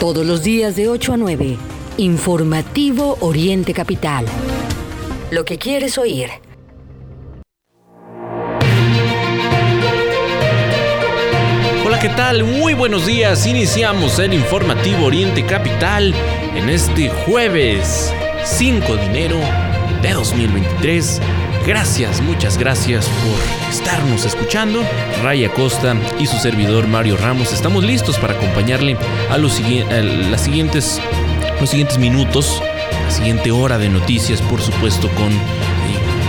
Todos los días de 8 a 9. Informativo Oriente Capital. Lo que quieres oír. Hola, ¿qué tal? Muy buenos días. Iniciamos el informativo Oriente Capital en este jueves 5 de enero de 2023. Gracias, muchas gracias por estarnos escuchando. Raya Costa y su servidor Mario Ramos estamos listos para acompañarle a los, siguientes, los siguientes minutos, la siguiente hora de noticias, por supuesto, con eh,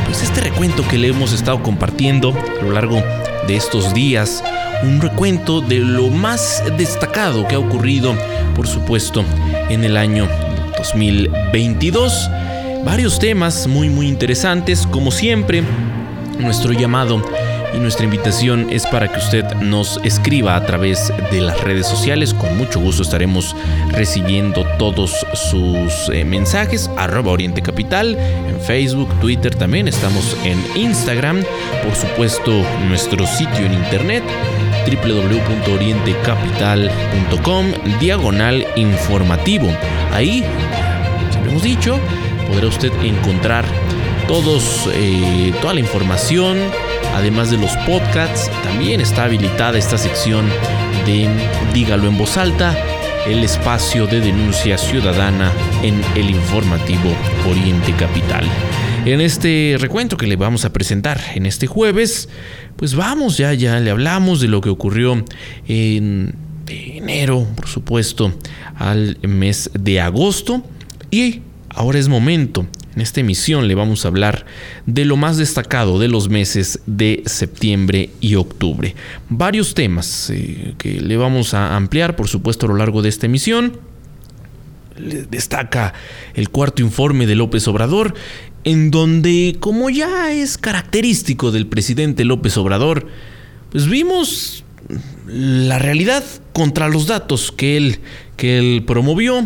pues este recuento que le hemos estado compartiendo a lo largo de estos días. Un recuento de lo más destacado que ha ocurrido, por supuesto, en el año 2022 varios temas muy muy interesantes. Como siempre, nuestro llamado y nuestra invitación es para que usted nos escriba a través de las redes sociales. Con mucho gusto estaremos recibiendo todos sus eh, mensajes. Arroba Oriente Capital en Facebook, Twitter también. Estamos en Instagram. Por supuesto, nuestro sitio en internet www.orientecapital.com diagonal informativo. Ahí, ya hemos dicho, podrá usted encontrar todos, eh, toda la información, además de los podcasts. También está habilitada esta sección de Dígalo en voz alta, el espacio de denuncia ciudadana en el informativo Oriente Capital. En este recuento que le vamos a presentar en este jueves, pues vamos ya, ya le hablamos de lo que ocurrió en enero, por supuesto, al mes de agosto y Ahora es momento. En esta emisión le vamos a hablar de lo más destacado de los meses de septiembre y octubre. Varios temas eh, que le vamos a ampliar, por supuesto, a lo largo de esta emisión. Destaca el cuarto informe de López Obrador, en donde, como ya es característico del presidente López Obrador, pues vimos la realidad contra los datos que él, que él promovió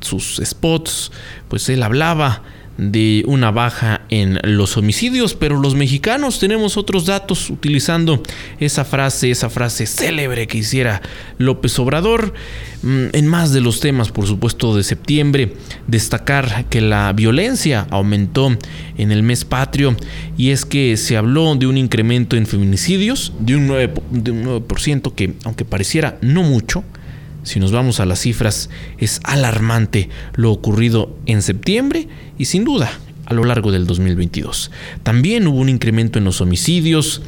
sus spots, pues él hablaba de una baja en los homicidios, pero los mexicanos tenemos otros datos utilizando esa frase, esa frase célebre que hiciera López Obrador. Mm, en más de los temas, por supuesto, de septiembre, destacar que la violencia aumentó en el mes patrio y es que se habló de un incremento en feminicidios de un 9%, de un 9% que, aunque pareciera no mucho, si nos vamos a las cifras, es alarmante lo ocurrido en septiembre y sin duda a lo largo del 2022. También hubo un incremento en los homicidios,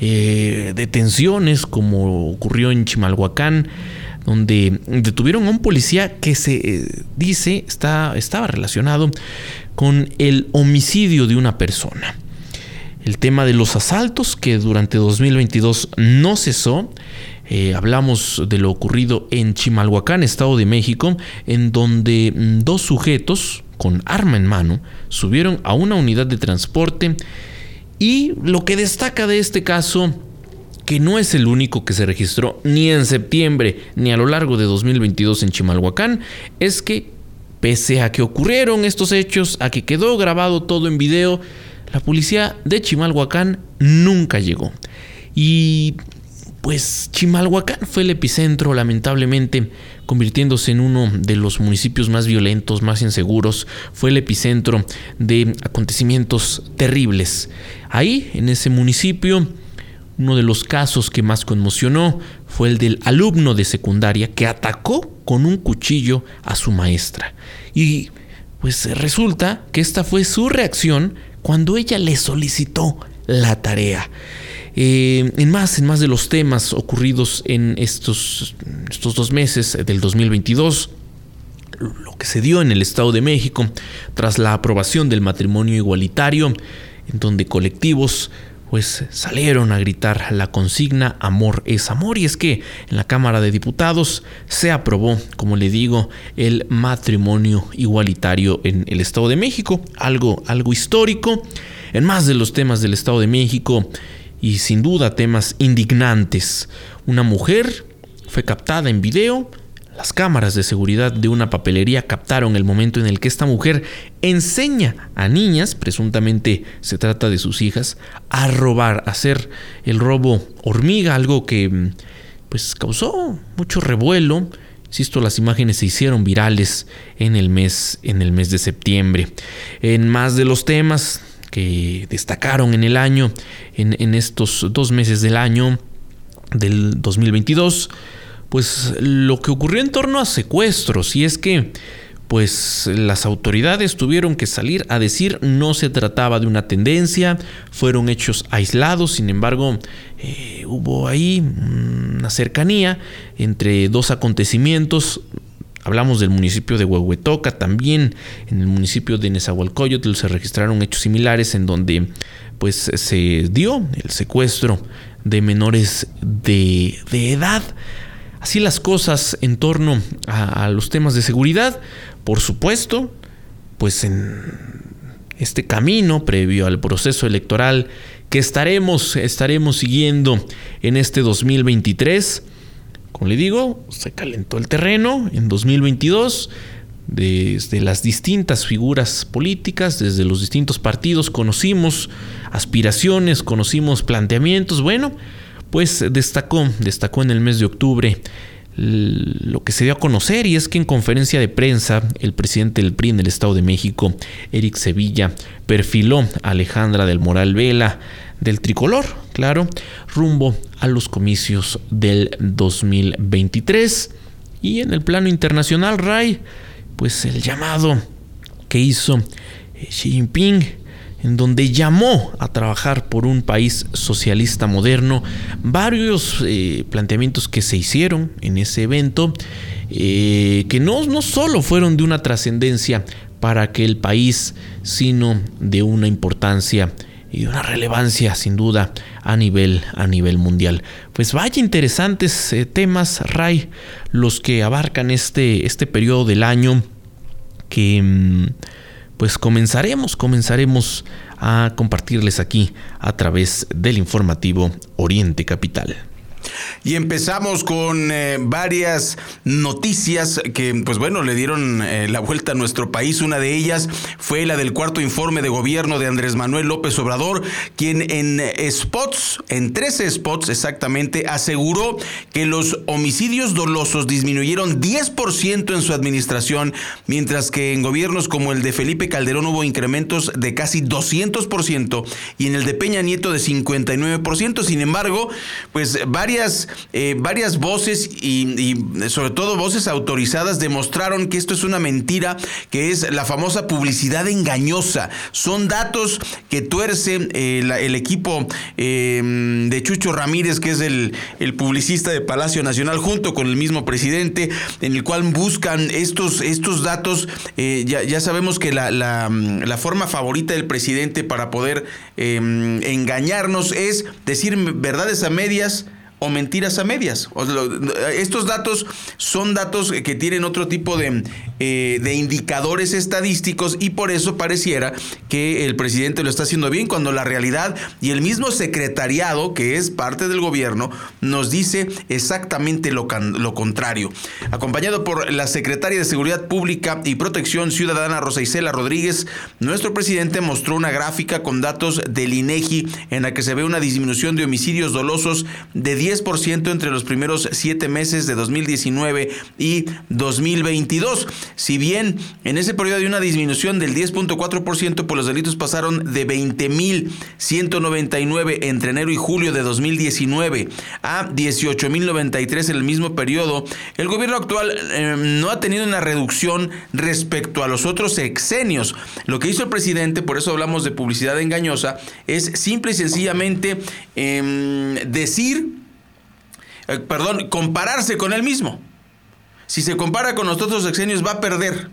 eh, detenciones como ocurrió en Chimalhuacán, donde detuvieron a un policía que se eh, dice está, estaba relacionado con el homicidio de una persona. El tema de los asaltos que durante 2022 no cesó eh, hablamos de lo ocurrido en Chimalhuacán, Estado de México, en donde mm, dos sujetos con arma en mano subieron a una unidad de transporte y lo que destaca de este caso que no es el único que se registró ni en septiembre ni a lo largo de 2022 en Chimalhuacán, es que pese a que ocurrieron estos hechos, a que quedó grabado todo en video, la policía de Chimalhuacán nunca llegó. Y pues Chimalhuacán fue el epicentro, lamentablemente, convirtiéndose en uno de los municipios más violentos, más inseguros, fue el epicentro de acontecimientos terribles. Ahí, en ese municipio, uno de los casos que más conmocionó fue el del alumno de secundaria que atacó con un cuchillo a su maestra. Y pues resulta que esta fue su reacción cuando ella le solicitó la tarea. Eh, en más, en más de los temas ocurridos en estos, estos dos meses del 2022, lo que se dio en el Estado de México tras la aprobación del matrimonio igualitario, en donde colectivos pues salieron a gritar la consigna amor es amor y es que en la Cámara de Diputados se aprobó, como le digo, el matrimonio igualitario en el Estado de México, algo algo histórico. En más de los temas del Estado de México, y sin duda temas indignantes. Una mujer fue captada en video. Las cámaras de seguridad de una papelería captaron el momento en el que esta mujer enseña a niñas, presuntamente se trata de sus hijas, a robar, a hacer el robo hormiga, algo que pues causó mucho revuelo Insisto, las imágenes se hicieron virales en el mes, en el mes de septiembre. En más de los temas que destacaron en el año, en, estos dos meses del año del 2022, pues lo que ocurrió en torno a secuestros, y es que pues las autoridades tuvieron que salir a decir no se trataba de una tendencia, fueron hechos aislados, sin embargo eh, hubo ahí una cercanía entre dos acontecimientos. Hablamos del municipio de Huehuetoca, también en el municipio de Nezahualcóyotl se registraron hechos similares en donde pues se dio el secuestro de menores de, de edad. Así las cosas en torno a, los temas de seguridad, por supuesto, pues en este camino previo al proceso electoral que estaremos, estaremos siguiendo en este 2023. Como le digo, se calentó el terreno en 2022 desde las distintas figuras políticas, desde los distintos partidos, conocimos aspiraciones, conocimos planteamientos. Bueno, pues destacó, destacó en el mes de octubre lo que se dio a conocer y es que en conferencia de prensa el presidente del PRI en el Estado de México, Eric Sevilla, perfiló a Alejandra del Moral Vela del tricolor, claro, rumbo a los comicios del 2023 y en el plano internacional, Ray, pues el llamado que hizo Xi Jinping en donde llamó a trabajar por un país socialista moderno, varios eh, planteamientos que se hicieron en ese evento, eh, que no, no solo fueron de una trascendencia para aquel país, sino de una importancia y de una relevancia sin duda a nivel, a nivel mundial. Pues vaya interesantes eh, temas, Ray, los que abarcan este, este periodo del año que... Mm, pues comenzaremos, comenzaremos a compartirles aquí a través del informativo Oriente Capital. Y empezamos con eh, varias noticias que, pues bueno, le dieron eh, la vuelta a nuestro país. Una de ellas fue la del cuarto informe de gobierno de Andrés Manuel López Obrador, quien en spots, en 13 spots exactamente, aseguró que los homicidios dolosos disminuyeron 10% en su administración, mientras que en gobiernos como el de Felipe Calderón hubo incrementos de casi 200% y en el de Peña Nieto de 59%. Sin embargo, pues varias eh, varias, voces y, sobre todo voces autorizadas demostraron que esto es una mentira, que es la famosa publicidad engañosa. Son datos que tuerce eh, el equipo em, de Chucho Ramírez, que es el, publicista de Palacio Nacional, junto con el mismo presidente, en el cual buscan estos, estos datos. Eh, ya, sabemos que la, la, forma favorita del presidente para poder em, engañarnos es decir verdades a medias o mentiras a medias. Estos datos son datos que tienen otro tipo de, eh, de, indicadores estadísticos y por eso pareciera que el presidente lo está haciendo bien cuando la realidad y el mismo secretariado, que es parte del gobierno, nos dice exactamente lo, lo contrario. Acompañado por la secretaria de Seguridad Pública y Protección Ciudadana Rosa Isela Rodríguez, nuestro presidente mostró una gráfica con datos del INEGI en la que se ve una disminución de homicidios dolosos de 10% entre los primeros siete meses de 2019 y 2022. Si bien en ese periodo hay una disminución del 10.4%, pues los delitos pasaron de 20.199 entre enero y julio de 2019 a 18.093 en el mismo periodo, el gobierno actual em, no ha tenido una reducción respecto a los otros exenios. Lo que hizo el presidente, por eso hablamos de publicidad engañosa, es simple y sencillamente em, decir eh, perdón, compararse con él mismo. Si se compara con los otros sexenios va a perder.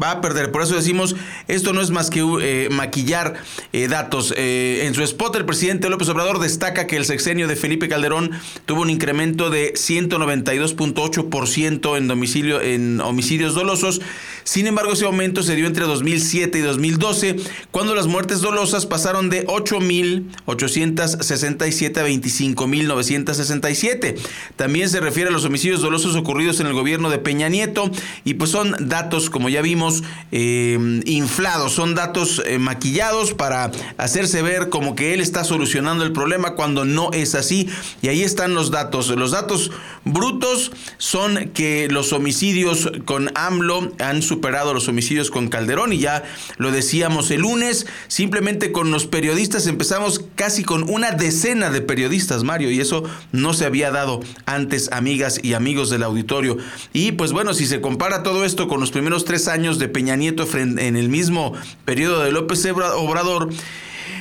Va a perder. Por eso decimos, esto no es más que eh, maquillar eh, datos. en su spot, el presidente López Obrador destaca que el sexenio de Felipe Calderón tuvo un incremento de 192.8% en, domicilio, en homicidios dolosos, Sin embargo, ese aumento se dio entre 2007 y 2012, cuando las muertes dolosas pasaron de 8.867 a 25.967. También se refiere a los homicidios dolosos ocurridos en el gobierno de Peña Nieto y pues son datos, como ya vimos, eh, inflados, son datos eh, maquillados para hacerse ver como que él está solucionando el problema cuando no es así. Y ahí están los datos. Los datos brutos son que los homicidios con AMLO han superado los homicidios con Calderón y ya lo decíamos el lunes, simplemente con los periodistas empezamos casi con una decena de periodistas, Mario, y eso no se había dado antes, amigas y amigos del auditorio. Y pues bueno, si se compara todo esto con los primeros tres años de Peña Nieto en el mismo periodo de López Obrador,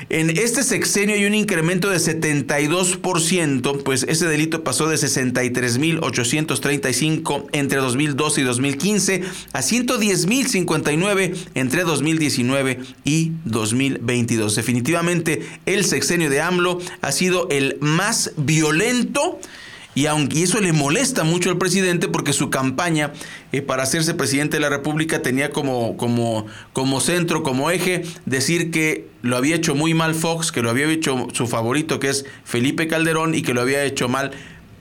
en este sexenio hay un incremento de 72%, pues ese delito pasó de 63.835 entre 2012 y 2015 a 110.059 entre 2019 y 2022. Definitivamente el sexenio de AMLO ha sido el más violento y, aunque, eso le molesta mucho al presidente porque su campaña eh, para hacerse presidente de la República tenía como, como, como centro, como eje, decir que lo había hecho muy mal Fox, que lo había hecho su favorito que es Felipe Calderón y que lo había hecho mal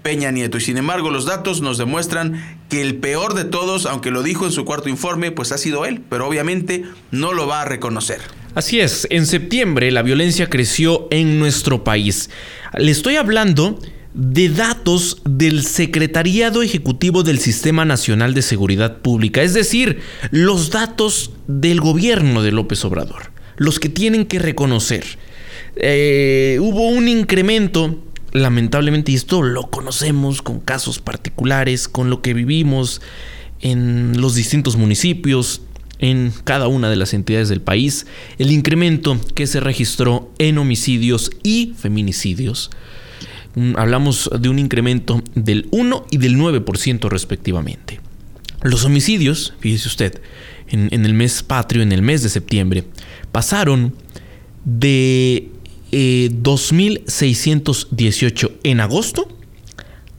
Peña Nieto. Y sin embargo, los datos nos demuestran que el peor de todos, aunque lo dijo en su cuarto informe, pues ha sido él, pero obviamente no lo va a reconocer. Así es, en septiembre la violencia creció en nuestro país. Le estoy hablando de datos del Secretariado Ejecutivo del Sistema Nacional de Seguridad Pública, es decir, los datos del gobierno de López Obrador, los que tienen que reconocer. Eh, hubo un incremento, lamentablemente, y esto lo conocemos con casos particulares, con lo que vivimos en los distintos municipios, en cada una de las entidades del país, el incremento que se registró en homicidios y feminicidios hablamos de un incremento del 1 y del 9% respectivamente. Los homicidios, fíjese usted, en, el mes patrio, en el mes de septiembre, pasaron de 2.618 eh, en agosto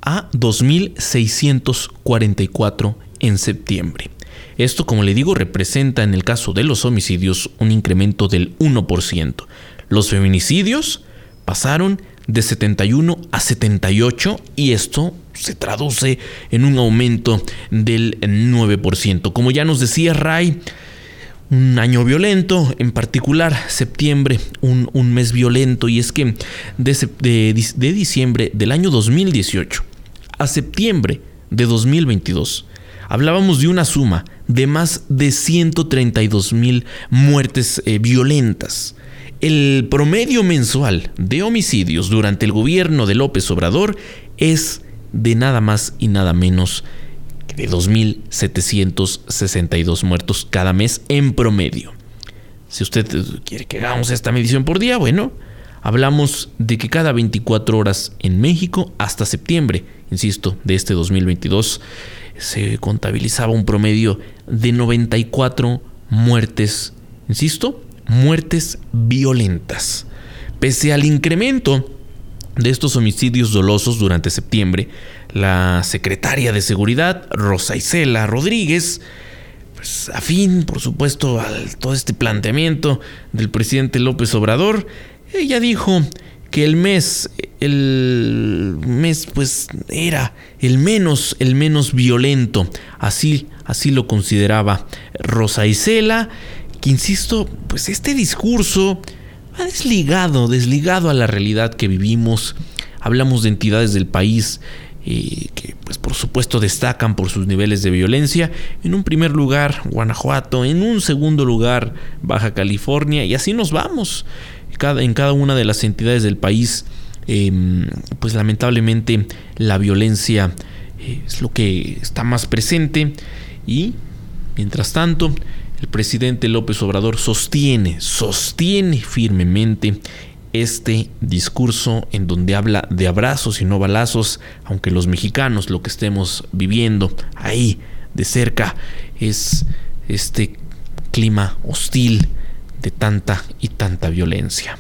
a 2.644 en septiembre. Esto, como le digo, representa en el caso de los homicidios un incremento del 1%. Los feminicidios pasaron de 71 a 78 y esto se traduce en un aumento del 9%. Como ya nos decía Ray, un año violento, en particular septiembre, un, mes violento, y es que de, de, diciembre del año 2018 a septiembre de 2022, hablábamos de una suma de más de 132 mil muertes eh, violentas. El promedio mensual de homicidios durante el gobierno de López Obrador es de nada más y nada menos que de 2.762 muertos cada mes en promedio. Si usted quiere que hagamos esta medición por día, bueno, hablamos de que cada 24 horas en México hasta septiembre, insisto, de este 2022, se contabilizaba un promedio de 94 muertes, insisto, muertes violentas. Pese al incremento de estos homicidios dolosos durante septiembre, la secretaria de Seguridad, Rosa Isela Rodríguez, pues a fin, por supuesto, al todo este planteamiento del presidente López Obrador, ella dijo que el mes, el mes, pues era el menos, el menos violento. Así, así lo consideraba Rosa Isela que insisto, pues este discurso ha desligado, desligado a la realidad que vivimos. Hablamos de entidades del país eh, que pues por supuesto destacan por sus niveles de violencia. En un primer lugar Guanajuato, en un segundo lugar Baja California y así nos vamos. En cada una de las entidades del país, em, pues lamentablemente la violencia eh, es lo que está más presente y mientras tanto el presidente López Obrador sostiene, sostiene firmemente este discurso en donde habla de abrazos y no balazos, aunque los mexicanos lo que estemos viviendo ahí de cerca es este clima hostil de tanta y tanta violencia.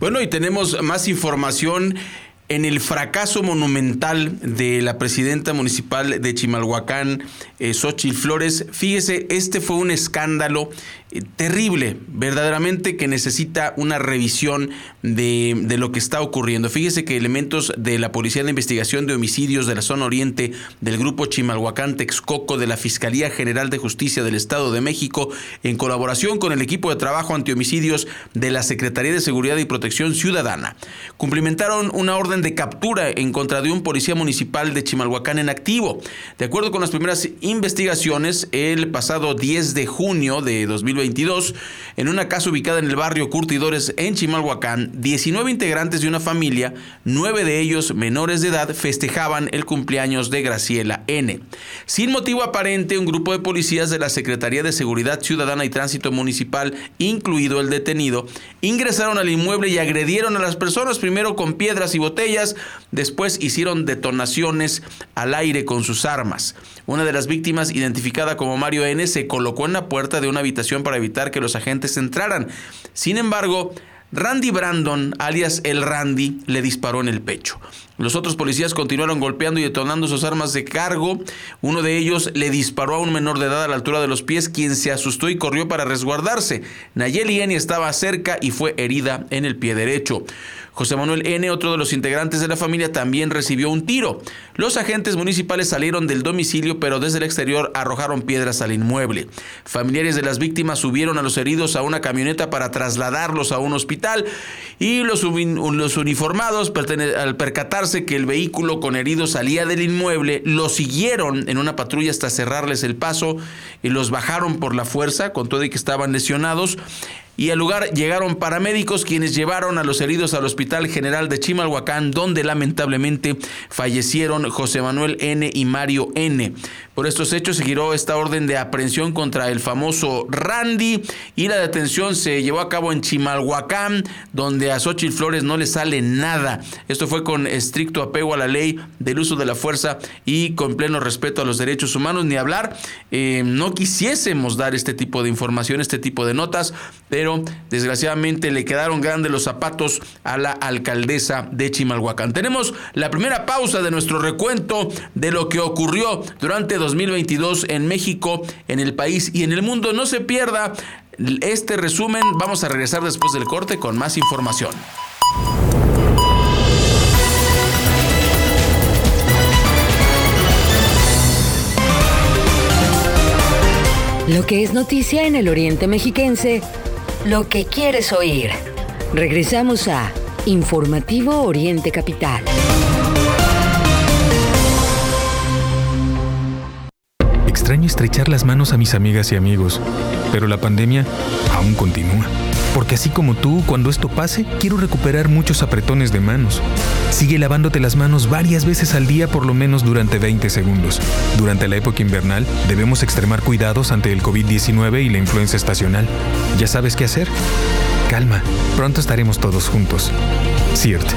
Bueno, y tenemos más información en el fracaso monumental de la presidenta municipal de Chimalhuacán, eh, Xochitl Flores. Fíjese, este fue un escándalo terrible, verdaderamente que necesita una revisión de, de, lo que está ocurriendo. Fíjese que elementos de la Policía de Investigación de Homicidios de la Zona Oriente del Grupo Chimalhuacán Texcoco de la Fiscalía General de Justicia del Estado de México, en colaboración con el equipo de trabajo antihomicidios de la Secretaría de Seguridad y Protección Ciudadana, cumplimentaron una orden de captura en contra de un policía municipal de Chimalhuacán en activo. De acuerdo con las primeras investigaciones, el pasado 10 de junio de 2020, en una casa ubicada en el barrio Curtidores en Chimalhuacán, 19 integrantes de una familia, nueve de ellos menores de edad, festejaban el cumpleaños de Graciela N. Sin motivo aparente, un grupo de policías de la Secretaría de Seguridad Ciudadana y Tránsito Municipal, incluido el detenido, ingresaron al inmueble y agredieron a las personas, primero con piedras y botellas, después hicieron detonaciones al aire con sus armas. Una de las víctimas, identificada como Mario N., se colocó en la puerta de una habitación para evitar que los agentes entraran. Sin embargo, Randy Brandon, alias el Randy, le disparó en el pecho. Los otros policías continuaron golpeando y detonando sus armas de cargo. Uno de ellos le disparó a un menor de edad a la altura de los pies, quien se asustó y corrió para resguardarse. Nayeli Eni estaba cerca y fue herida en el pie derecho. José Manuel N., otro de los integrantes de la familia, también recibió un tiro. Los agentes municipales salieron del domicilio, pero desde el exterior arrojaron piedras al inmueble. Familiares de las víctimas subieron a los heridos a una camioneta para trasladarlos a un hospital y los, uniformados, al percatarse que el vehículo con heridos salía del inmueble, los siguieron en una patrulla hasta cerrarles el paso y los bajaron por la fuerza, con todo y que estaban lesionados y al lugar llegaron paramédicos quienes llevaron a los heridos al Hospital General de Chimalhuacán, donde lamentablemente fallecieron José Manuel N. y Mario N. Por estos hechos se giró esta orden de aprehensión contra el famoso Randy y la detención se llevó a cabo en Chimalhuacán, donde a Xochitl Flores no le sale nada. Esto fue con estricto apego a la ley del uso de la fuerza y con pleno respeto a los derechos humanos, ni hablar. Eh, no quisiésemos dar este tipo de información, este tipo de notas, pero desgraciadamente le quedaron grandes los zapatos a la alcaldesa de Chimalhuacán. Tenemos la primera pausa de nuestro recuento de lo que ocurrió durante 2022 en México, en el país y en el mundo. No se pierda este resumen. Vamos a regresar después del corte con más información. Lo que es noticia en el Oriente Mexiquense, lo que quieres oír. Regresamos a Informativo Oriente Capital. Extraño estrechar las manos a mis amigas y amigos, pero la pandemia aún continúa. Porque así como tú, cuando esto pase, quiero recuperar muchos apretones de manos. Sigue lavándote las manos varias veces al día por lo menos durante 20 segundos. Durante la época invernal debemos extremar cuidados ante el COVID-19 y la influenza estacional. ¿Ya sabes qué hacer? Calma, pronto estaremos todos juntos. CIRT,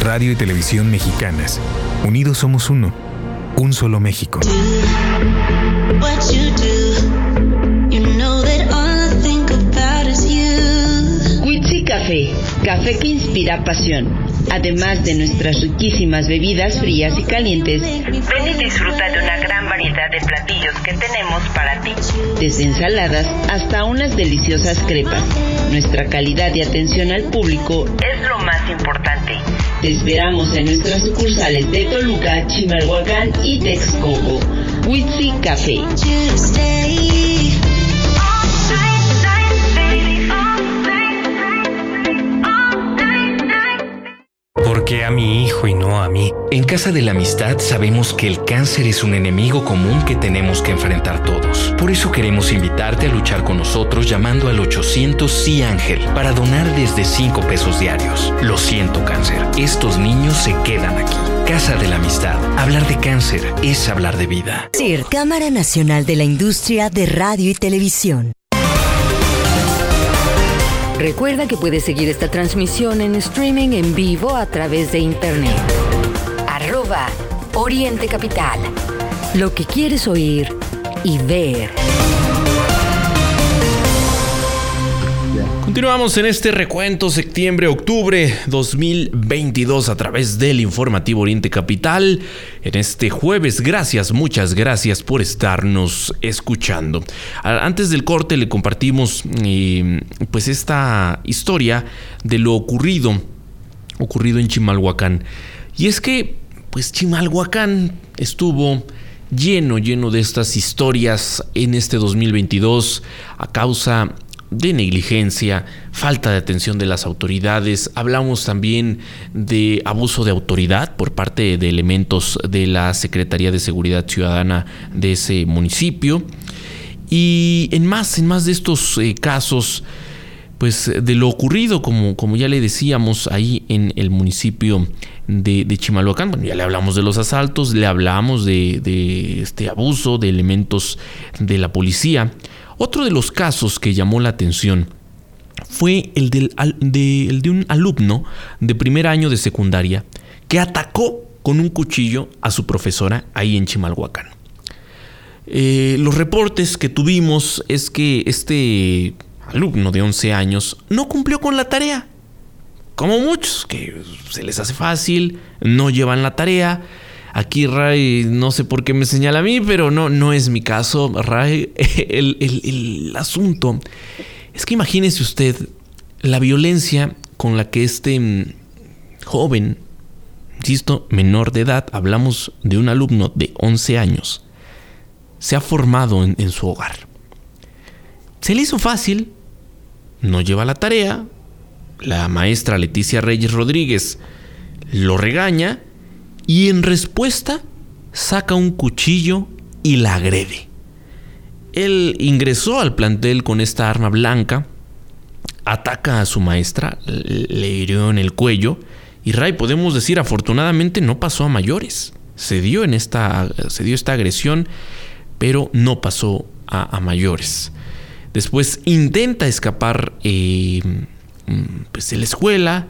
Radio y Televisión Mexicanas. Unidos somos uno. Un solo México. Café, café que inspira pasión. Además de nuestras riquísimas bebidas frías y calientes, ven y disfruta de una gran variedad de platillos que tenemos para ti. Desde ensaladas hasta unas deliciosas crepas. Nuestra calidad y atención al público es lo más importante. Te esperamos en nuestras sucursales de Toluca, Chimalhuacán y Texcoco. Witsi Café. Qué a mi hijo y no a mí? En Casa de la Amistad sabemos que el cáncer es un enemigo común que tenemos que enfrentar todos. Por eso queremos invitarte a luchar con nosotros llamando al 800 Sí Ángel para donar desde 5 pesos diarios. Lo siento cáncer, estos niños se quedan aquí. Casa de la Amistad. Hablar de cáncer es hablar de vida. CIR, Cámara Nacional de la Industria de Radio y Televisión. Recuerda que puedes seguir esta transmisión en streaming en vivo a través de internet. Arroba Oriente Capital. Lo que quieres oír y ver. Continuamos en este recuento septiembre-octubre 2022 a través del informativo Oriente Capital. En este jueves, gracias, muchas gracias por estarnos escuchando. Antes del corte le compartimos eh, pues esta historia de lo ocurrido, ocurrido en Chimalhuacán. Y es que pues Chimalhuacán estuvo lleno, lleno de estas historias en este 2022 a causa de negligencia, falta de atención de las autoridades. Hablamos también de abuso de autoridad por parte de elementos de la Secretaría de Seguridad Ciudadana de ese municipio. Y en más, en más de estos eh, casos, pues de lo ocurrido, como, como ya le decíamos, ahí en el municipio de, de Chimalhuacán. Bueno, ya le hablamos de los asaltos, le hablamos de, de este abuso de elementos de la policía. Otro de los casos que llamó la atención fue el, del, de, un alumno de primer año de secundaria que atacó con un cuchillo a su profesora ahí en Chimalhuacán. Eh, los reportes que tuvimos es que este alumno de 11 años no cumplió con la tarea. Como muchos, que se les hace fácil, no llevan la tarea Aquí Ray, no sé por qué me señala a mí, pero no, no es mi caso. Ray, el, asunto es que imagínese usted la violencia con la que este mm, joven, insisto, menor de edad, hablamos de un alumno de 11 años, se ha formado en su hogar. Se le hizo fácil, no lleva la tarea, la maestra Leticia Reyes Rodríguez lo regaña y en respuesta saca un cuchillo y la agrede. Él ingresó al plantel con esta arma blanca, ataca a su maestra, le hirió en el cuello y Ray, podemos decir, afortunadamente no pasó a mayores. Se dio, en esta, se dio esta agresión, pero no pasó a, mayores. Después intenta escapar eh, pues, de la escuela,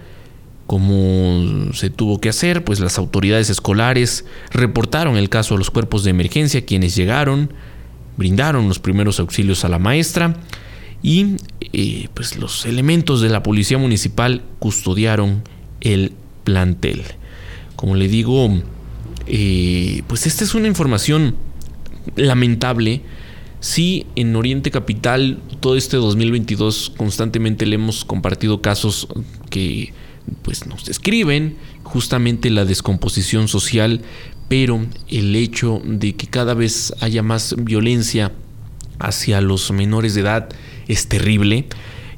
como se tuvo que hacer, pues las autoridades escolares reportaron el caso a los cuerpos de emergencia, quienes llegaron, brindaron los primeros auxilios a la maestra y eh, pues los elementos de la policía municipal custodiaron el plantel. Como le digo, eh, pues esta es una información lamentable. Sí, en Oriente Capital todo este 2022 constantemente le hemos compartido casos que pues nos describen justamente la descomposición social, pero el hecho de que cada vez haya más violencia hacia los menores de edad es terrible.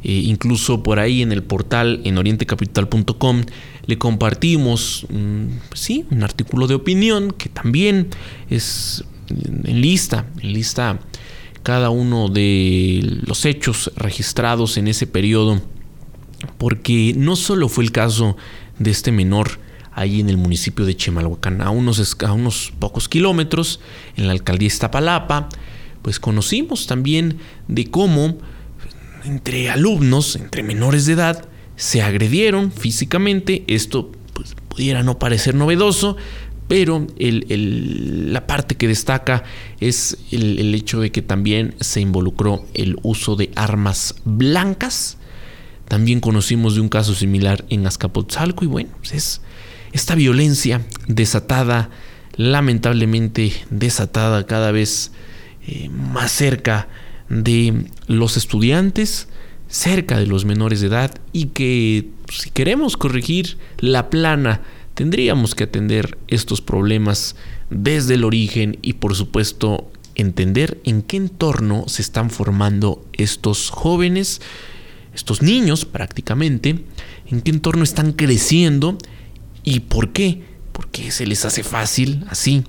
Eh, incluso por ahí en el portal en orientecapital.com le compartimos mm, sí, un artículo de opinión que también es en lista, en lista cada uno de los hechos registrados en ese periodo porque no solo fue el caso de este menor ahí en el municipio de Chimalhuacán, a unos, a unos pocos kilómetros, en la alcaldía Iztapalapa, pues conocimos también de cómo entre alumnos, entre menores de edad, se agredieron físicamente. Esto pues, pudiera no parecer novedoso, pero la parte que destaca es el, el hecho de que también se involucró el uso de armas blancas también conocimos de un caso similar en Azcapotzalco y bueno, pues es esta violencia desatada, lamentablemente desatada cada vez eh, más cerca de los estudiantes, cerca de los menores de edad y que si queremos corregir la plana, tendríamos que atender estos problemas desde el origen y por supuesto entender en qué entorno se están formando estos jóvenes estos niños prácticamente, en qué entorno están creciendo y por qué. Porque se les hace fácil así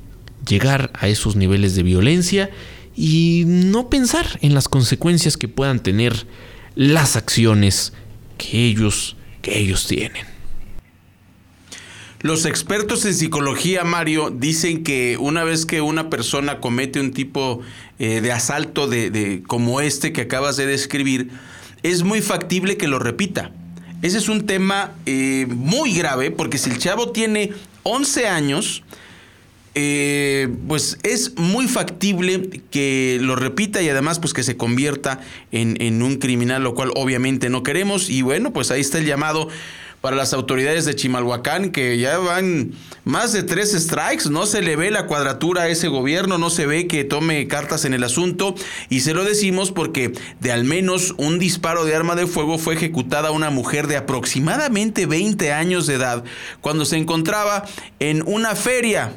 llegar a esos niveles de violencia y no pensar en las consecuencias que puedan tener las acciones que ellos, que ellos tienen. Los expertos en psicología, Mario, dicen que una vez que una persona comete un tipo eh, de asalto de, como este que acabas de describir, es muy factible que lo repita. Ese es un tema eh, muy grave porque si el chavo tiene 11 años, eh, pues es muy factible que lo repita y además pues que se convierta en, en un criminal, lo cual obviamente no queremos. Y bueno, pues ahí está el llamado para las autoridades de Chimalhuacán, que ya van más de tres strikes, no se le ve la cuadratura a ese gobierno, no se ve que tome cartas en el asunto, y se lo decimos porque de al menos un disparo de arma de fuego fue ejecutada una mujer de aproximadamente 20 años de edad cuando se encontraba en una feria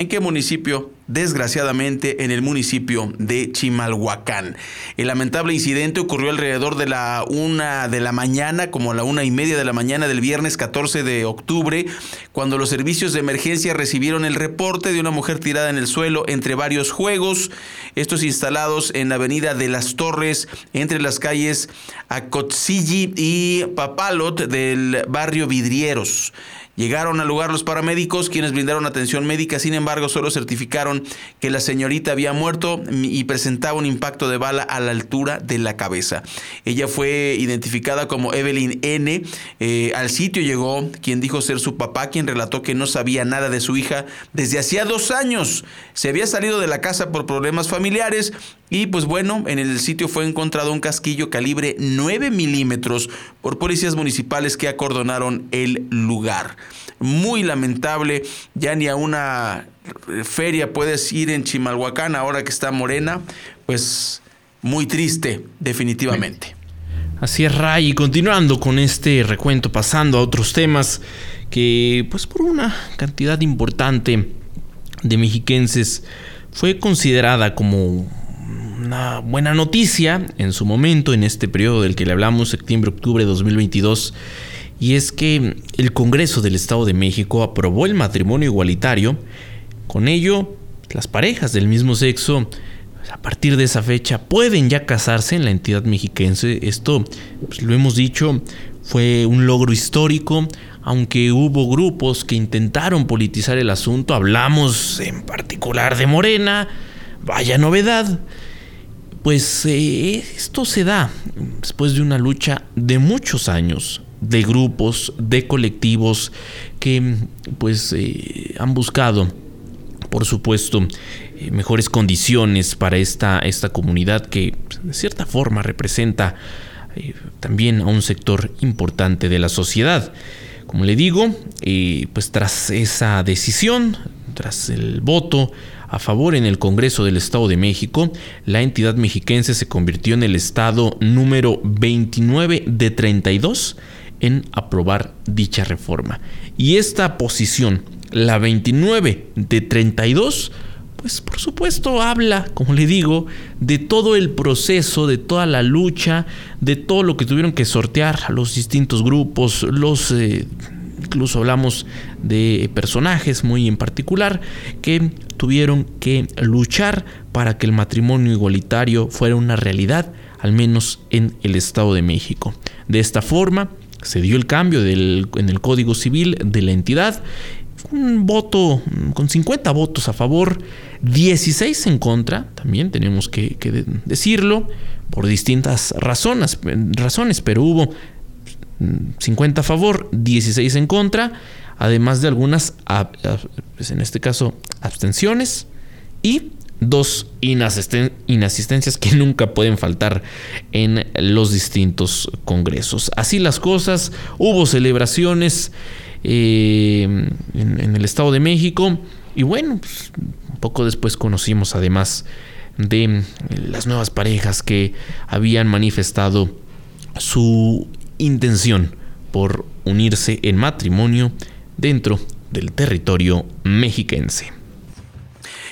¿En qué municipio? Desgraciadamente en el municipio de Chimalhuacán. El lamentable incidente ocurrió alrededor de la una de la mañana, como a la una y media de la mañana del viernes 14 de octubre, cuando los servicios de emergencia recibieron el reporte de una mujer tirada en el suelo entre varios juegos, estos instalados en la avenida de las Torres, entre las calles Acotzilli y Papalot del barrio Vidrieros. Llegaron al lugar los paramédicos, quienes brindaron atención médica, sin embargo, solo certificaron que la señorita había muerto y presentaba un impacto de bala a la altura de la cabeza. Ella fue identificada como Evelyn N. Eh, al sitio llegó quien dijo ser su papá, quien relató que no sabía nada de su hija desde hacía dos años. Se había salido de la casa por problemas familiares y pues bueno, en el sitio fue encontrado un casquillo calibre 9 milímetros por policías municipales que acordonaron el lugar. Muy lamentable, ya ni a una feria puedes ir en Chimalhuacán ahora que está Morena, pues muy triste, definitivamente. Así es, Ray, y continuando con este recuento, pasando a otros temas que, pues por una cantidad importante de mexiquenses, fue considerada como una buena noticia en su momento, en este periodo del que le hablamos, septiembre-octubre de 2022, y es que el Congreso del Estado de México aprobó el matrimonio igualitario. Con ello, las parejas del mismo sexo, a partir de esa fecha, pueden ya casarse en la entidad mexiquense. Esto, pues, lo hemos dicho, fue un logro histórico, aunque hubo grupos que intentaron politizar el asunto. Hablamos en particular de Morena, vaya novedad. Pues eh, esto se da después de una lucha de muchos años, de grupos, de colectivos que pues eh, han buscado, por supuesto, eh, mejores condiciones para esta, esta comunidad que de cierta forma representa también a un sector importante de la sociedad. Como le digo, pues tras esa decisión, tras el voto, a favor en el Congreso del Estado de México, la entidad mexiquense se convirtió en el estado número 29 de 32 en aprobar dicha reforma. Y esta posición, la 29 de 32, pues por supuesto habla, como le digo, de todo el proceso, de toda la lucha, de todo lo que tuvieron que sortear los distintos grupos, los... Eh, incluso hablamos de personajes muy en particular que tuvieron que luchar para que el matrimonio igualitario fuera una realidad, al menos en el Estado de México. De esta forma, se dio el cambio en el Código Civil de la entidad, un voto con 50 votos a favor, 16 en contra, también tenemos que, decirlo, por distintas razones, razones, pero hubo 50 a favor, 16 en contra, además de algunas, pues en este caso, abstenciones y dos inasistencias que nunca pueden faltar en los distintos congresos. Así las cosas, hubo celebraciones eh, en, el Estado de México y bueno, pues, poco después conocimos además de las nuevas parejas que habían manifestado su intención por unirse en matrimonio dentro del territorio mexiquense.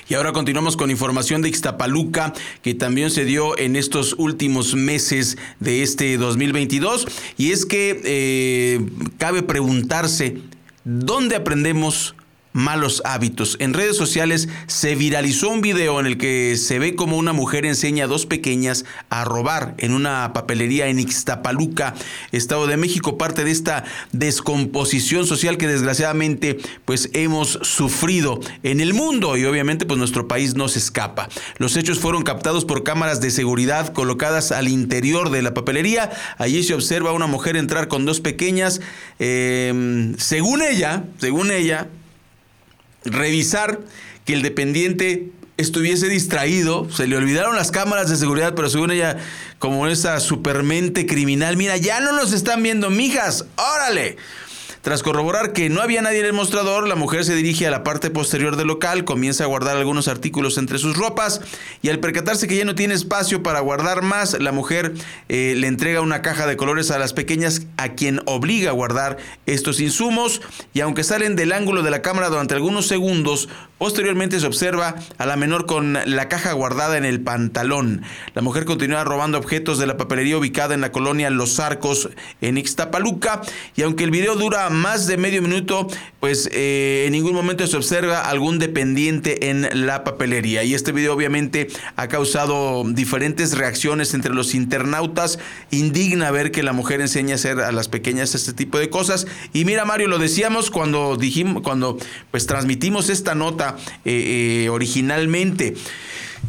Y ahora continuamos con información de Ixtapaluca, que también se dio en estos últimos meses de este 2022. Y es que eh, cabe preguntarse, ¿dónde aprendemos malos hábitos. En redes sociales se viralizó un video en el que se ve como una mujer enseña a dos pequeñas a robar en una papelería en Ixtapaluca, Estado de México, parte de esta descomposición social que desgraciadamente pues hemos sufrido en el mundo y obviamente pues nuestro país no se escapa. Los hechos fueron captados por cámaras de seguridad colocadas al interior de la papelería. Allí se observa a una mujer entrar con dos pequeñas. Eh, según ella, según ella, revisar que el dependiente estuviese distraído, se le olvidaron las cámaras de seguridad, pero según ella, como esa supermente criminal, mira, ya no nos están viendo, mijas, órale. Tras corroborar que no había nadie en el mostrador, la mujer se dirige a la parte posterior del local, comienza a guardar algunos artículos entre sus ropas y al percatarse que ya no tiene espacio para guardar más, la mujer eh, le entrega una caja de colores a las pequeñas a quien obliga a guardar estos insumos y aunque salen del ángulo de la cámara durante algunos segundos, posteriormente se observa a la menor con la caja guardada en el pantalón. La mujer continúa robando objetos de la papelería ubicada en la colonia Los Arcos en Ixtapaluca y aunque el video dura más de medio minuto, pues eh, en ningún momento se observa algún dependiente en la papelería. Y este video obviamente ha causado diferentes reacciones entre los internautas. Indigna ver que la mujer enseña a hacer a las pequeñas este tipo de cosas. Y mira, Mario, lo decíamos cuando dijimos, cuando pues transmitimos esta nota eh, eh, originalmente.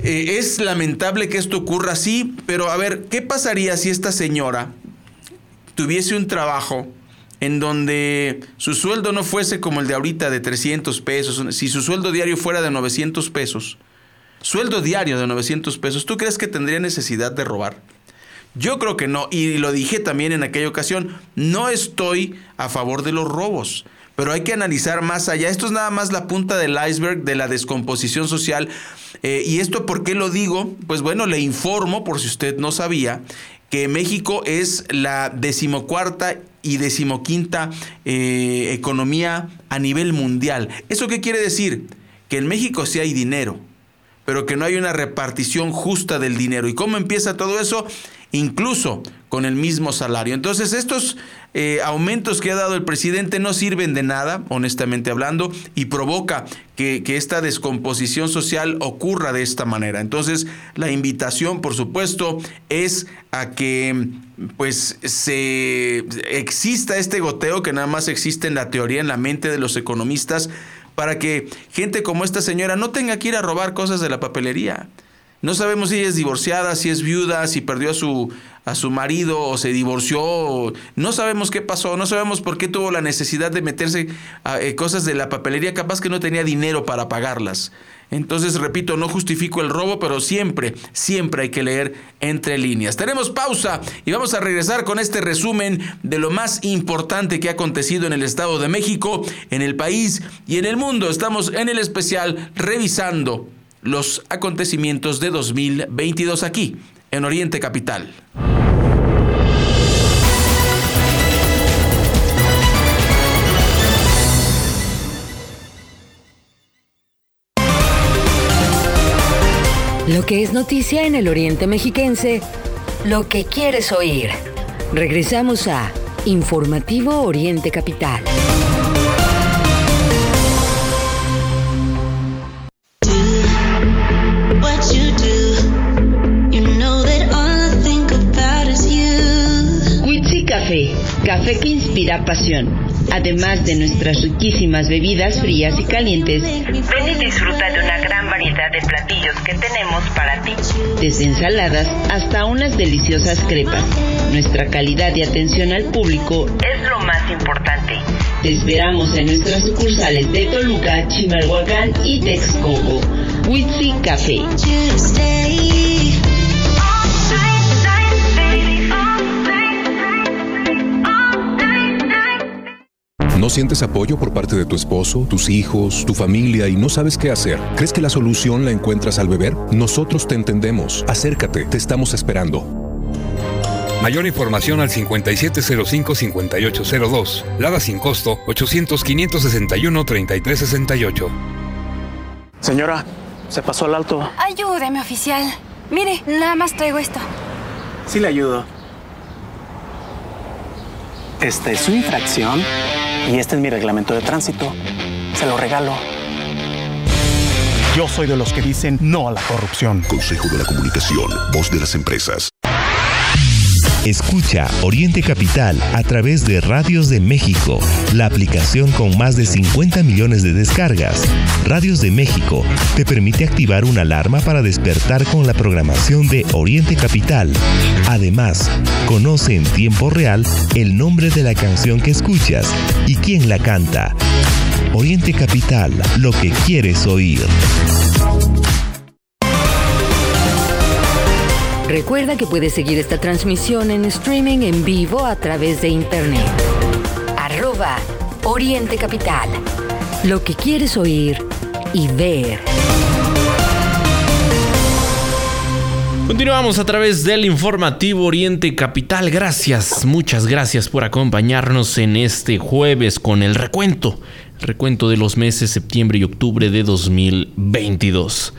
es lamentable que esto ocurra así, pero a ver, ¿qué pasaría si esta señora tuviese un trabajo en donde su sueldo no fuese como el de ahorita de 300 pesos, si su sueldo diario fuera de 900 pesos, sueldo diario de 900 pesos, ¿tú crees que tendría necesidad de robar? Yo creo que no, y lo dije también en aquella ocasión, no estoy a favor de los robos, pero hay que analizar más allá. Esto es nada más la punta del iceberg de la descomposición social. Eh, ¿Y esto por qué lo digo? Pues bueno, le informo, por si usted no sabía, que México es la decimocuarta y decimoquinta eh, economía a nivel mundial. ¿Eso qué quiere decir? Que en México sí hay dinero, pero que no hay una repartición justa del dinero. ¿Y cómo empieza todo eso? Incluso con el mismo salario. Entonces estos eh, aumentos que ha dado el presidente no sirven de nada, honestamente hablando, y provoca que, que, esta descomposición social ocurra de esta manera. Entonces la invitación, por supuesto, es a que pues se exista este goteo que nada más existe en la teoría, en la mente de los economistas, para que gente como esta señora no tenga que ir a robar cosas de la papelería. No sabemos si ella es divorciada, si es viuda, si perdió a su, a su marido o se divorció. No sabemos qué pasó, no sabemos por qué tuvo la necesidad de meterse a eh, cosas de la papelería, capaz que no tenía dinero para pagarlas. Entonces, repito, no justifico el robo, pero siempre, siempre hay que leer entre líneas. Tenemos pausa y vamos a regresar con este resumen de lo más importante que ha acontecido en el Estado de México, en el país y en el mundo. Estamos en el especial revisando los acontecimientos de 2022 aquí, en Oriente Capital. Lo que es noticia en el Oriente Mexiquense, lo que quieres oír. Regresamos a Informativo Oriente Capital. Café que inspira pasión. Además de nuestras riquísimas bebidas frías y calientes, ven y disfruta de una gran variedad de platillos que tenemos para ti. Desde ensaladas hasta unas deliciosas crepas. Nuestra calidad y atención al público es lo más importante. Te esperamos en nuestras sucursales de Toluca, Chimalhuacán y Texcoco. Witsi Café. ¿No sientes apoyo por parte de tu esposo, tus hijos, tu familia y no sabes qué hacer? ¿Crees que la solución la encuentras al beber? Nosotros te entendemos. Acércate, te estamos esperando. Mayor información al 5705-5802. Lada sin costo 800-561-3368. Señora, se pasó al alto. Ayúdeme, oficial. Mire, nada más traigo esto. Sí le ayudo. Esta es su infracción y este es mi reglamento de tránsito. Se lo regalo. Yo soy de los que dicen no a la corrupción. Consejo de la Comunicación, voz de las empresas. Escucha Oriente Capital a través de Radios de México, la aplicación con más de 50 millones de descargas. Radios de México te permite activar una alarma para despertar con la programación de Oriente Capital. Además, conoce en tiempo real el nombre de la canción que escuchas y quién la canta. Oriente Capital, lo que quieres oír. Recuerda que puedes seguir esta transmisión en streaming en vivo a través de internet. Arroba Oriente Capital. Lo que quieres oír y ver. Continuamos a través del informativo Oriente Capital. Gracias, muchas gracias por acompañarnos en este jueves con el recuento, recuento de los meses septiembre y octubre de 2022.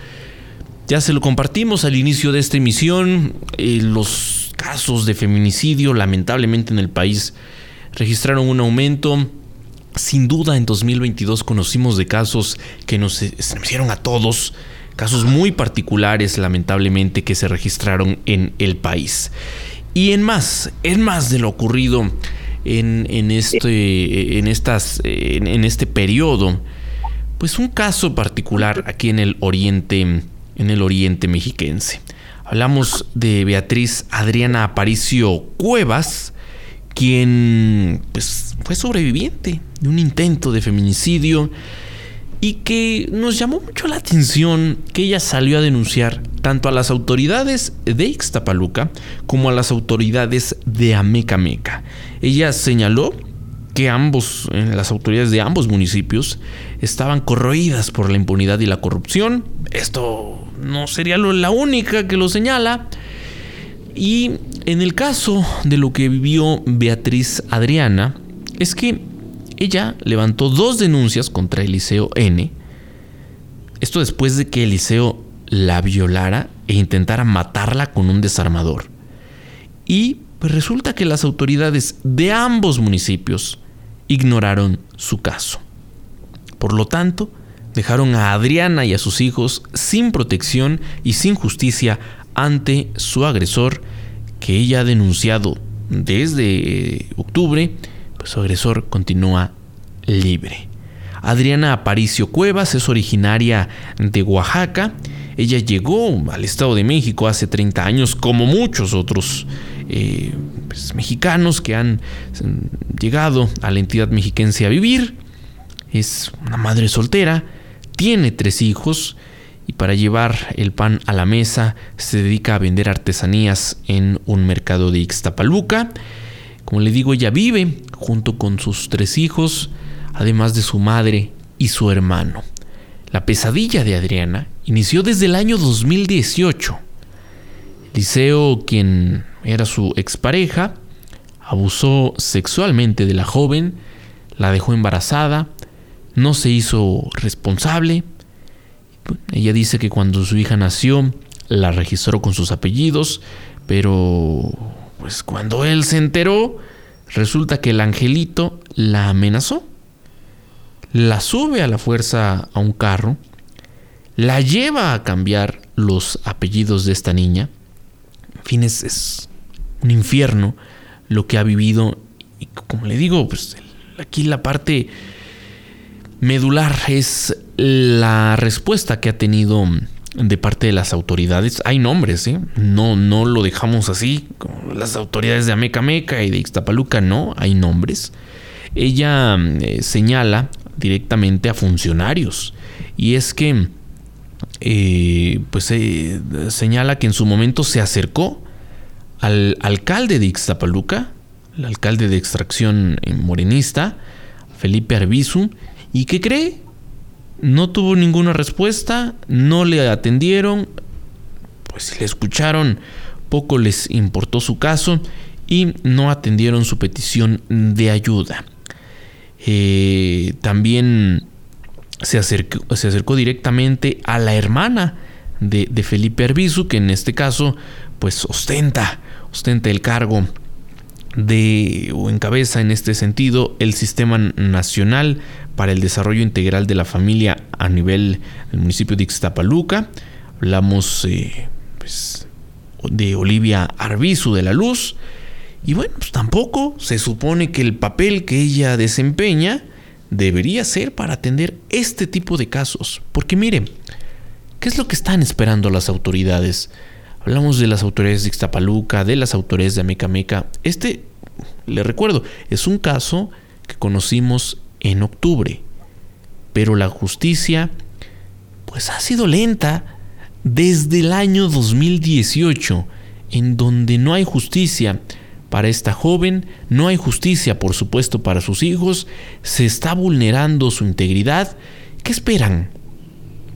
Ya se lo compartimos al inicio de esta emisión. Eh, los casos de feminicidio, lamentablemente en el país, registraron un aumento. Sin duda, en 2022 conocimos de casos que nos estremecieron a todos, casos muy particulares, lamentablemente, que se registraron en el país. Y en más, en más de lo ocurrido en, en este, en, estas, en, este periodo, pues un caso particular aquí en el Oriente en el oriente mexiquense. Hablamos de Beatriz Adriana Aparicio Cuevas, quien pues, fue sobreviviente de un intento de feminicidio y que nos llamó mucho la atención que ella salió a denunciar tanto a las autoridades de Ixtapaluca como a las autoridades de Amecameca. Ella señaló que ambos, eh, las autoridades de ambos municipios estaban corroídas por la impunidad y la corrupción. Esto no sería la única que lo señala. Y en el caso de lo que vivió Beatriz Adriana, es que ella levantó dos denuncias contra Eliseo N. Esto después de que Eliseo la violara e intentara matarla con un desarmador. Y pues resulta que las autoridades de ambos municipios ignoraron su caso. Por lo tanto, dejaron a Adriana y a sus hijos sin protección y sin justicia ante su agresor que ella ha denunciado desde octubre, pues su agresor continúa libre. Adriana Aparicio Cuevas es originaria de Oaxaca. Ella llegó al Estado de México hace 30 años, como muchos otros eh, pues, mexicanos que han llegado a la entidad mexiquense a vivir. Es una madre soltera, tiene tres hijos y para llevar el pan a la mesa se dedica a vender artesanías en un mercado de Ixtapaluca. Como le digo, ella vive junto con sus tres hijos, además de su madre y su hermano. La pesadilla de Adriana inició desde el año 2018. Liceo, quien era su expareja, abusó sexualmente de la joven, la dejó embarazada, no se hizo responsable. Ella dice que cuando su hija nació la registró con sus apellidos, pero pues cuando él se enteró, resulta que el angelito la amenazó. La sube a la fuerza a un carro, la lleva a cambiar los apellidos de esta niña. En fin, es un infierno lo que ha vivido. Y como le digo, pues aquí la parte medular es la respuesta que ha tenido de parte de las autoridades. Hay nombres, ¿eh? No, no lo dejamos así. las autoridades de Ameca Meca y de Ixtapaluca, no, hay nombres. Ella eh, señala directamente a funcionarios. Y es que, eh, pues, señala que en su momento se acercó al alcalde de Ixtapaluca, el alcalde de extracción morenista, Felipe Arbizu, y que cree, no tuvo ninguna respuesta, no le atendieron, pues le escucharon, poco les importó su caso y no atendieron su petición de ayuda. Eh, también se acercó, directamente a la hermana de, de Felipe Arbizu, que en este caso pues ostenta ostenta el cargo de o encabeza en este sentido el Sistema Nacional para el Desarrollo Integral de la Familia a nivel del municipio de Ixtapaluca. Hablamos eh, pues, de Olivia Arbizu de la Luz. Y bueno, pues tampoco se supone que el papel que ella desempeña debería ser para atender este tipo de casos. Porque miren, ¿qué es lo que están esperando las autoridades? Hablamos de las autoridades de Ixtapaluca, de las autoridades de Amecameca. Este, le recuerdo, es un caso que conocimos en octubre. pero la justicia pues ha sido lenta desde el año 2018, en donde no hay justicia para esta joven, no hay justicia por supuesto para sus hijos, se está vulnerando su integridad. ¿Qué esperan?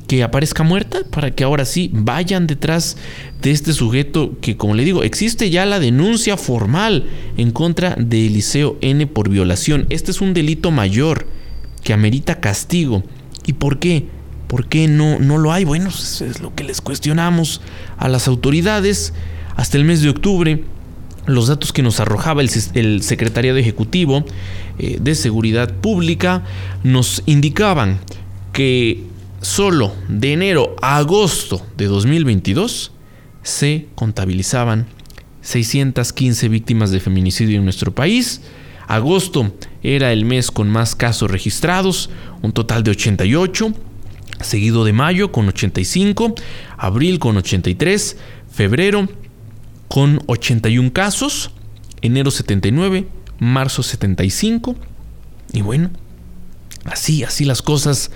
Que aparezca muerta para que ahora sí vayan detrás de este sujeto que, como le digo, existe ya la denuncia formal en contra de Eliseo N por violación. Este es un delito mayor que amerita castigo. ¿Y por qué? ¿Por qué no, no lo hay? Bueno, eso es lo que les cuestionamos a las autoridades. Hasta el mes de octubre, los datos que nos arrojaba el, el Secretariado Ejecutivo eh, de Seguridad Pública nos indicaban que solo de enero a agosto de 2022 se contabilizaban 615 víctimas de feminicidio en nuestro país. Agosto era el mes con más casos registrados, un total de 88, seguido de mayo con 85, abril con 83, febrero con 81 casos, enero 79, marzo 75 y bueno, así, así las cosas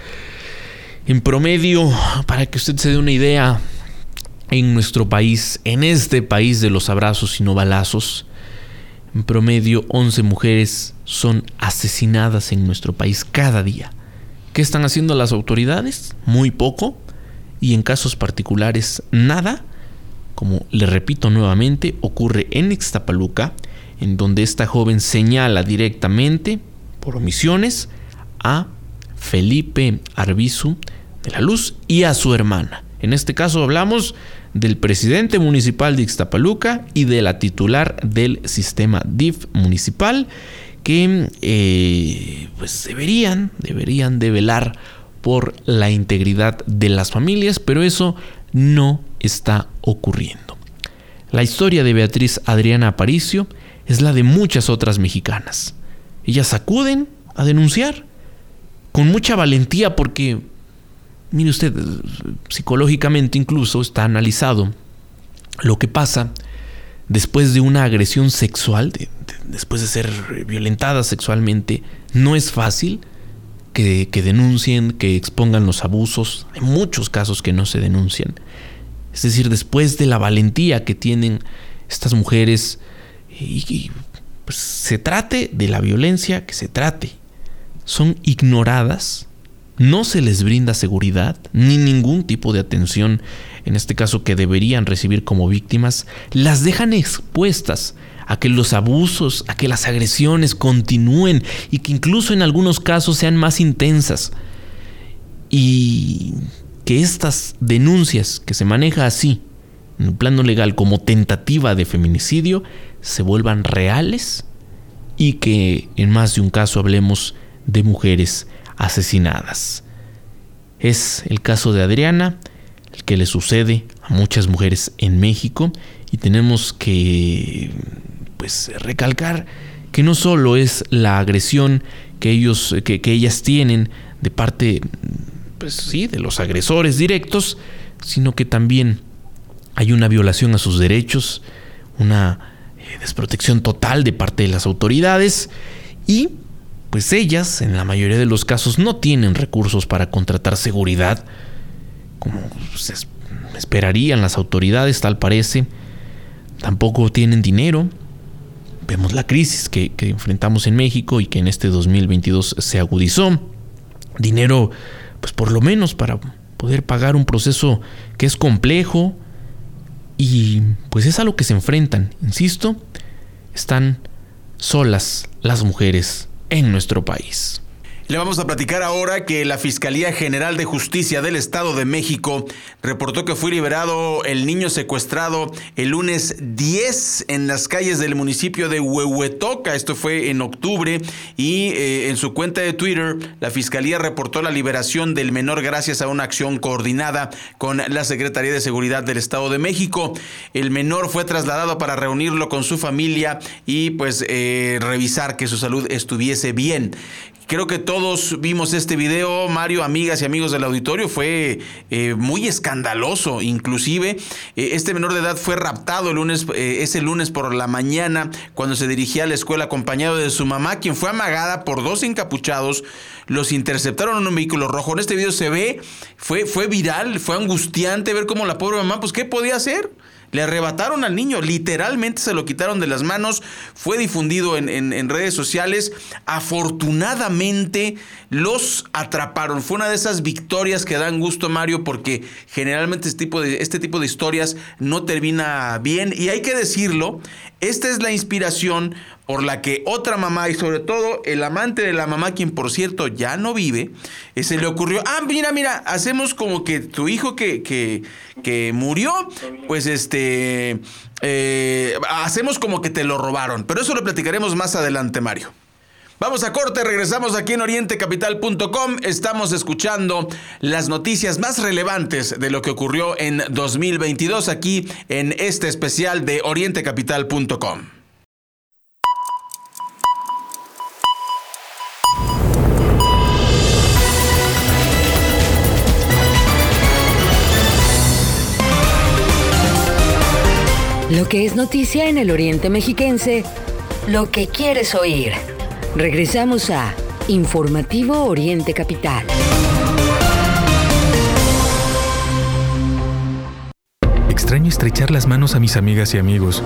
en promedio, para que usted se dé una idea, en nuestro país, en este país de los abrazos y no balazos, en promedio 11 mujeres son asesinadas en nuestro país cada día. ¿Qué están haciendo las autoridades? Muy poco. Y en casos particulares, nada. Como le repito nuevamente, ocurre en Ixtapaluca, en donde esta joven señala directamente, por omisiones, a Felipe Arbizu, la luz y a su hermana. En este caso hablamos del presidente municipal de Ixtapaluca y de la titular del sistema DIF municipal que eh, pues deberían, deberían de velar por la integridad de las familias, pero eso no está ocurriendo. La historia de Beatriz Adriana Aparicio es la de muchas otras mexicanas. Ellas acuden a denunciar con mucha valentía porque Mire usted, psicológicamente incluso está analizado lo que pasa después de una agresión sexual, después de ser violentada sexualmente. No es fácil que, denuncien, que expongan los abusos. Hay muchos casos que no se denuncian. Es decir, después de la valentía que tienen estas mujeres, y, pues, se trate de la violencia que se trate, son ignoradas no se les brinda seguridad ni ningún tipo de atención, en este caso que deberían recibir como víctimas, las dejan expuestas a que los abusos, a que las agresiones continúen y que incluso en algunos casos sean más intensas. Y que estas denuncias que se maneja así, en el plano legal como tentativa de feminicidio, se vuelvan reales y que en más de un caso hablemos de mujeres asesinadas. Es el caso de Adriana, el que le sucede a muchas mujeres en México y tenemos que pues recalcar que no solo es la agresión que ellos que, ellas tienen de parte pues sí, de los agresores directos, sino que también hay una violación a sus derechos, una eh, desprotección total de parte de las autoridades y pues ellas en la mayoría de los casos no tienen recursos para contratar seguridad, como se esperarían las autoridades, tal parece. Tampoco tienen dinero. Vemos la crisis que, que enfrentamos en México y que en este 2022 se agudizó. Dinero, pues por lo menos para poder pagar un proceso que es complejo y pues es a lo que se enfrentan. Insisto, están solas las mujeres en nuestro país. Le vamos a platicar ahora que la Fiscalía General de Justicia del Estado de México reportó que fue liberado el niño secuestrado el lunes 10 en las calles del municipio de Huehuetoca. Esto fue en octubre y eh, en su cuenta de Twitter la Fiscalía reportó la liberación del menor gracias a una acción coordinada con la Secretaría de Seguridad del Estado de México. El menor fue trasladado para reunirlo con su familia y pues eh, revisar que su salud estuviese bien. Creo que todos vimos este video, Mario, amigas y amigos del auditorio, fue eh, muy escandaloso. Inclusive, eh, este menor de edad fue raptado el lunes, eh, ese lunes por la mañana, cuando se dirigía a la escuela acompañado de su mamá, quien fue amagada por dos encapuchados. Los interceptaron en un vehículo rojo. En este video se ve, fue, fue viral, fue angustiante ver cómo la pobre mamá, pues, ¿qué podía hacer? Le arrebataron al niño, literalmente se lo quitaron de las manos, fue difundido en, redes sociales. Afortunadamente los atraparon. Fue una de esas victorias que dan gusto, Mario, porque generalmente este tipo de, este tipo de historias no termina bien. Y hay que decirlo, esta es la inspiración por la que otra mamá y sobre todo el amante de la mamá, quien por cierto ya no vive, eh, se le ocurrió, ah, mira, mira, hacemos como que tu hijo que, que, que murió, pues este, eh, hacemos como que te lo robaron. Pero eso lo platicaremos más adelante, Mario. Vamos a corte, regresamos aquí en orientecapital.com. Estamos escuchando las noticias más relevantes de lo que ocurrió en 2022 aquí en este especial de orientecapital.com. Lo que es noticia en el Oriente Mexiquense, lo que quieres oír. Regresamos a Informativo Oriente Capital. Extraño estrechar las manos a mis amigas y amigos,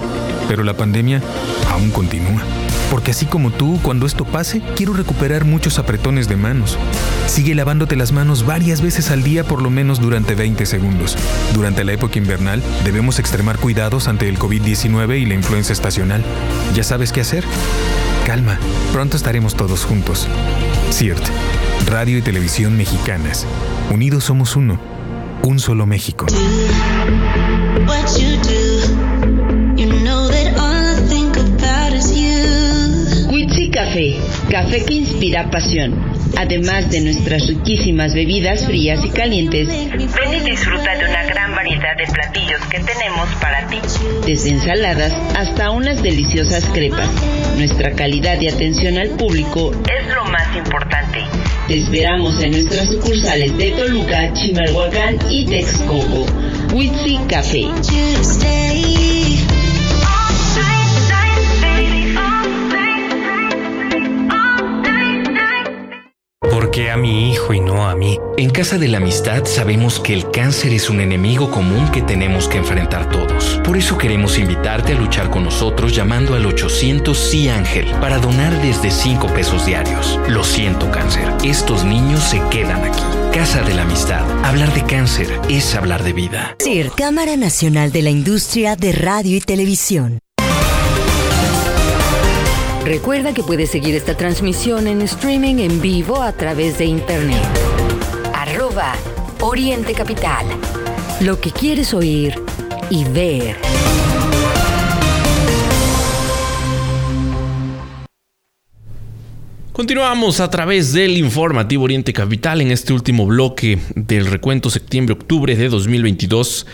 pero la pandemia aún continúa. Porque así como tú, cuando esto pase, quiero recuperar muchos apretones de manos. Sigue lavándote las manos varias veces al día por lo menos durante 20 segundos. Durante la época invernal debemos extremar cuidados ante el COVID-19 y la influenza estacional. ¿Ya sabes qué hacer? Calma, pronto estaremos todos juntos. CIRT, Radio y Televisión Mexicanas. Unidos somos uno, un solo México. Café, café que inspira pasión. Además de nuestras riquísimas bebidas frías y calientes, ven y disfruta de una variedad de platillos que tenemos para ti. Desde ensaladas hasta unas deliciosas crepas. Nuestra calidad y atención al público es lo más importante. Te esperamos en nuestras sucursales de Toluca, Chimalhuacán y Texcoco. Witsi Café. Que a mi hijo y no a mí? En Casa de la Amistad sabemos que el cáncer es un enemigo común que tenemos que enfrentar todos. Por eso queremos invitarte a luchar con nosotros llamando al 800 Sí Ángel para donar desde 5 pesos diarios. Lo siento cáncer, estos niños se quedan aquí. Casa de la Amistad. Hablar de cáncer es hablar de vida. CIR, Cámara Nacional de la Industria de Radio y Televisión. Recuerda que puedes seguir esta transmisión en streaming en vivo a través de internet. Arroba Oriente Capital. Lo que quieres oír y ver. Continuamos a través del informativo Oriente Capital en este último bloque del recuento septiembre-octubre de 2022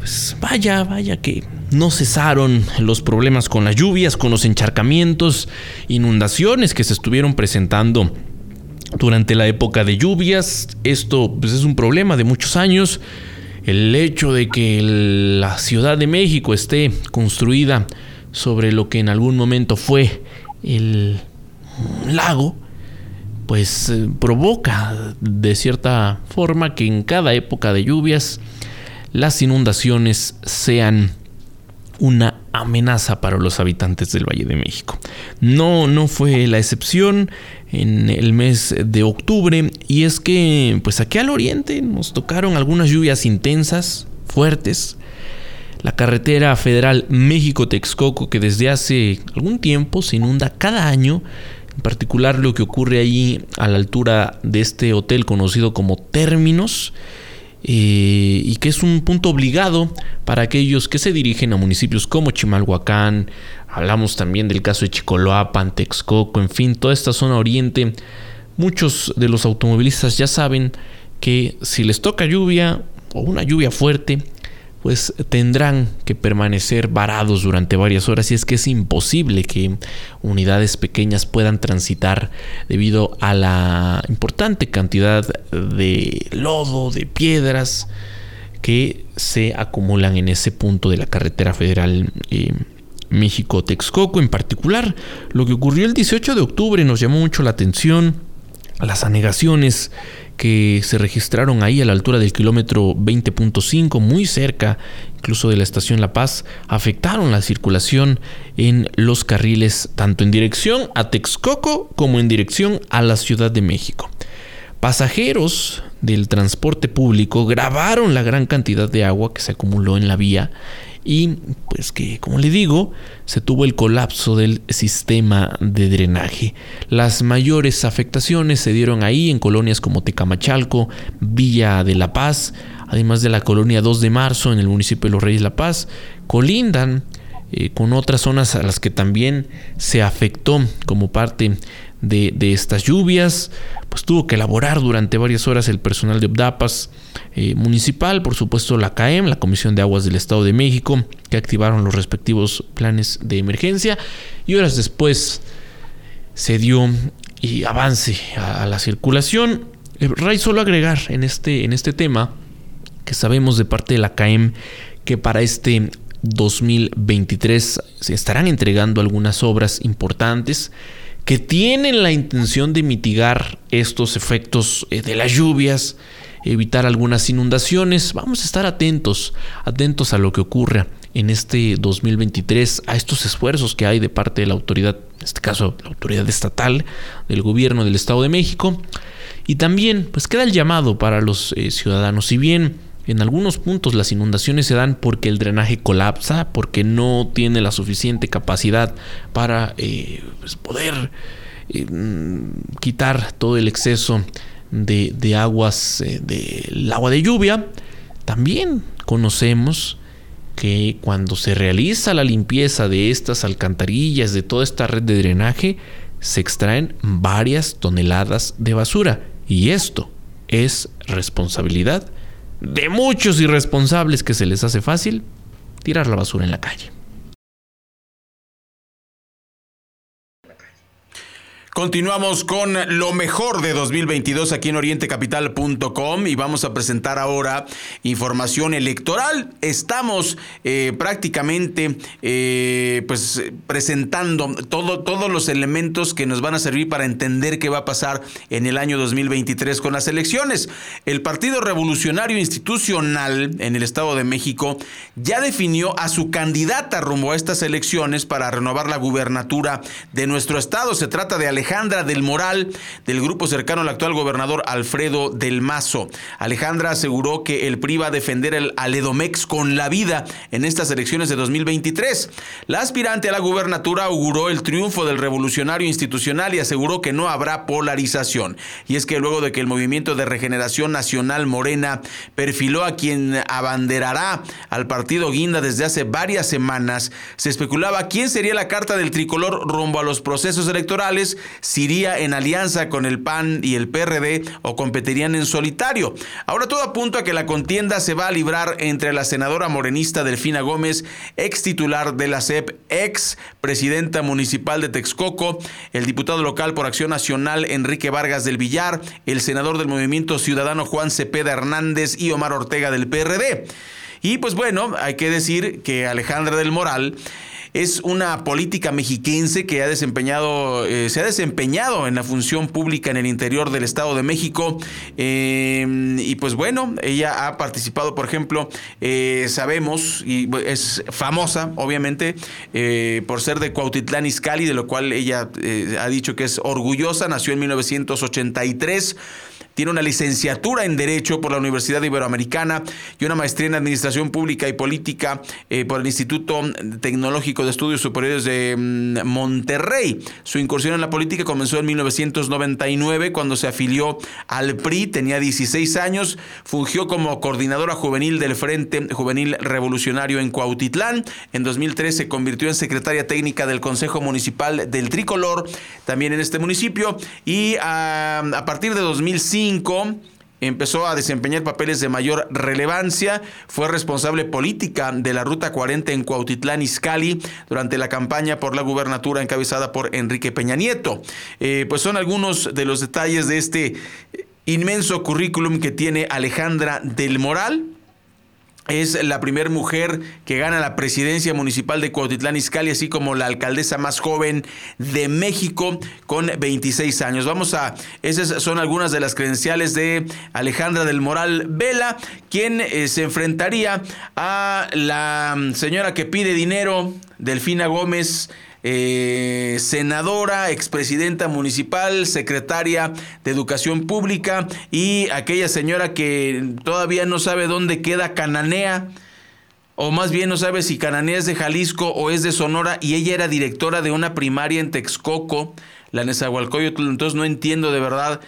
pues vaya, vaya que no cesaron los problemas con las lluvias, con los encharcamientos, inundaciones que se estuvieron presentando durante la época de lluvias. Esto pues, es un problema de muchos años. El hecho de que la Ciudad de México esté construida sobre lo que en algún momento fue el lago, pues eh, provoca de cierta forma que en cada época de lluvias las inundaciones sean una amenaza para los habitantes del Valle de México. No, no fue la excepción en el mes de octubre y es que pues aquí al oriente nos tocaron algunas lluvias intensas, fuertes. La carretera federal México-Texcoco que desde hace algún tiempo se inunda cada año, en particular lo que ocurre ahí a la altura de este hotel conocido como Términos, y que es un punto obligado para aquellos que se dirigen a municipios como Chimalhuacán, hablamos también del caso de Chicoloapan, Texcoco, en fin, toda esta zona oriente. Muchos de los automovilistas ya saben que si les toca lluvia o una lluvia fuerte, pues tendrán que permanecer varados durante varias horas y es que es imposible que unidades pequeñas puedan transitar debido a la importante cantidad de lodo, de piedras que se acumulan en ese punto de la carretera federal eh, México-Texcoco en particular. Lo que ocurrió el 18 de octubre nos llamó mucho la atención, las anegaciones que se registraron ahí a la altura del kilómetro 20.5, muy cerca incluso de la estación La Paz, afectaron la circulación en los carriles tanto en dirección a Texcoco como en dirección a la Ciudad de México. Pasajeros del transporte público grabaron la gran cantidad de agua que se acumuló en la vía y pues que como le digo se tuvo el colapso del sistema de drenaje. Las mayores afectaciones se dieron ahí en colonias como Tecamachalco, Villa de la Paz, además de la colonia 2 de marzo en el municipio de Los Reyes La Paz, colindan eh, con otras zonas a las que también se afectó como parte de, estas lluvias, pues tuvo que elaborar durante varias horas el personal de OBDAPAS eh, municipal, por supuesto la CAEM, la Comisión de Aguas del Estado de México, que activaron los respectivos planes de emergencia y horas después se dio y avance a, la circulación. Eh, Ray, solo agregar en este, en este tema que sabemos de parte de la CAEM que para este 2023 se estarán entregando algunas obras importantes que tienen la intención de mitigar estos efectos eh, de las lluvias, evitar algunas inundaciones. Vamos a estar atentos, atentos a lo que ocurra en este 2023, a estos esfuerzos que hay de parte de la autoridad, en este caso la autoridad estatal, del gobierno del Estado de México. Y también, pues queda el llamado para los eh, ciudadanos. Si bien en algunos puntos las inundaciones se dan porque el drenaje colapsa, porque no tiene la suficiente capacidad para eh, pues, poder eh, quitar todo el exceso de, aguas, eh, del agua de lluvia. También conocemos que cuando se realiza la limpieza de estas alcantarillas, de toda esta red de drenaje, se extraen varias toneladas de basura. Y esto es responsabilidad de muchos irresponsables que se les hace fácil tirar la basura en la calle. Continuamos con lo mejor de 2022 aquí en orientecapital.com y vamos a presentar ahora información electoral. Estamos eh, prácticamente eh, pues presentando todo, todos los elementos que nos van a servir para entender qué va a pasar en el año 2023 con las elecciones. El Partido Revolucionario Institucional en el Estado de México ya definió a su candidata rumbo a estas elecciones para renovar la gubernatura de nuestro estado. Se trata de Alejandra del Moral, del grupo cercano al actual gobernador Alfredo del Mazo. Alejandra aseguró que el PRI va a defender el Aledomex con la vida en estas elecciones de 2023. La aspirante a la gubernatura auguró el triunfo del revolucionario institucional y aseguró que no habrá polarización. Y es que luego de que el movimiento de regeneración nacional Morena perfiló a quien abanderará al partido Guinda desde hace varias semanas, se especulaba quién sería la carta del tricolor rumbo a los procesos electorales si iría en alianza con el PAN y el PRD o competirían en solitario. Ahora todo apunta a que la contienda se va a librar entre la senadora morenista Delfina Gómez, ex titular de la CEP, ex presidenta municipal de Texcoco, el diputado local por Acción Nacional Enrique Vargas del Villar, el senador del Movimiento Ciudadano Juan Cepeda Hernández y Omar Ortega del PRD. Y pues bueno, hay que decir que Alejandra del Moral es una política mexiquense que ha desempeñado, eh, se ha desempeñado en la función pública en el interior del Estado de México. Em, y pues bueno, ella ha participado, por ejemplo, eh, sabemos, y es famosa, obviamente, eh, por ser de Cuautitlán Izcalli, de lo cual ella ha dicho que es orgullosa, nació en 1983. Tiene una licenciatura en Derecho por la Universidad Iberoamericana y una maestría en Administración Pública y Política eh, por el Instituto Tecnológico de Estudios Superiores de mm, Monterrey. Su incursión en la política comenzó en 1999 cuando se afilió al PRI, tenía 16 años, fungió como coordinadora juvenil del Frente Juvenil Revolucionario en Cuautitlán. En 2003 se convirtió en secretaria técnica del Consejo Municipal del Tricolor, también en este municipio, y a, ah, a partir de 2005 empezó a desempeñar papeles de mayor relevancia. Fue responsable política de la Ruta 40 en Cuautitlán, Izcalli, durante la campaña por la gubernatura encabezada por Enrique Peña Nieto. Eh, pues son algunos de los detalles de este inmenso currículum que tiene Alejandra del Moral es la primera mujer que gana la presidencia municipal de Cuautitlán Izcalli, así como la alcaldesa más joven de México con 26 años. Vamos a, esas son algunas de las credenciales de Alejandra del Moral Vela, quien eh, se enfrentaría a la señora que pide dinero, Delfina Gómez eh, senadora, expresidenta municipal, secretaria de Educación Pública y aquella señora que todavía no sabe dónde queda Cananea o más bien no sabe si Cananea es de Jalisco o es de Sonora, y ella era directora de una primaria en Texcoco, la Nezahualcóyotl, entonces no entiendo de verdad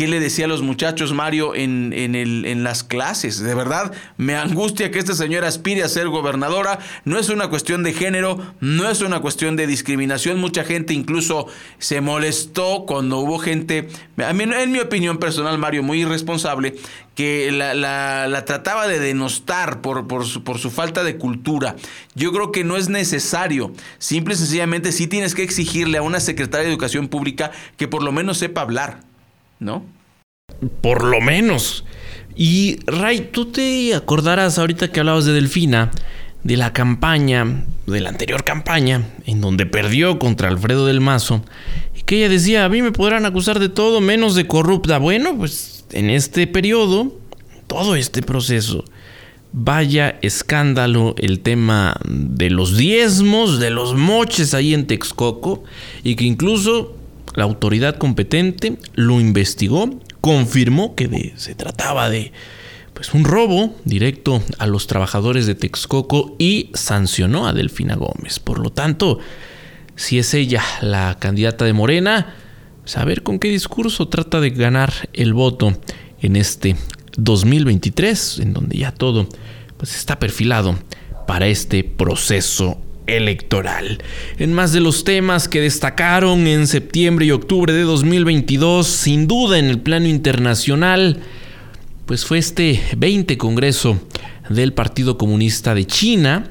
qué le decía a los muchachos Mario en, en, el, en las clases. De verdad, me angustia que esta señora aspire a ser gobernadora. No es una cuestión de género, no es una cuestión de discriminación. Mucha gente incluso se molestó cuando hubo gente, a mí, en mi opinión personal, Mario, muy irresponsable, que la, la, trataba de denostar por, por, su, por su falta de cultura. Yo creo que no es necesario. Simple y sencillamente sí tienes que exigirle a una secretaria de Educación Pública que por lo menos sepa hablar. ¿No? Por lo menos. Y Ray, tú te acordarás ahorita que hablabas de Delfina, de la campaña, de la anterior campaña, en donde perdió contra Alfredo del Mazo, y que ella decía, a mí me podrán acusar de todo menos de corrupta. Bueno, pues en este periodo, todo este proceso, vaya escándalo el tema de los diezmos, de los moches ahí en Texcoco, y que incluso la autoridad competente lo investigó, confirmó que se trataba de pues, un robo directo a los trabajadores de Texcoco y sancionó a Delfina Gómez. Por lo tanto, si es ella la candidata de Morena, saber con qué discurso trata de ganar el voto en este 2023, en donde ya todo pues, está perfilado para este proceso electoral. En más de los temas que destacaron en septiembre y octubre de 2022, sin duda en el plano internacional, pues fue este 20 Congreso del Partido Comunista de China.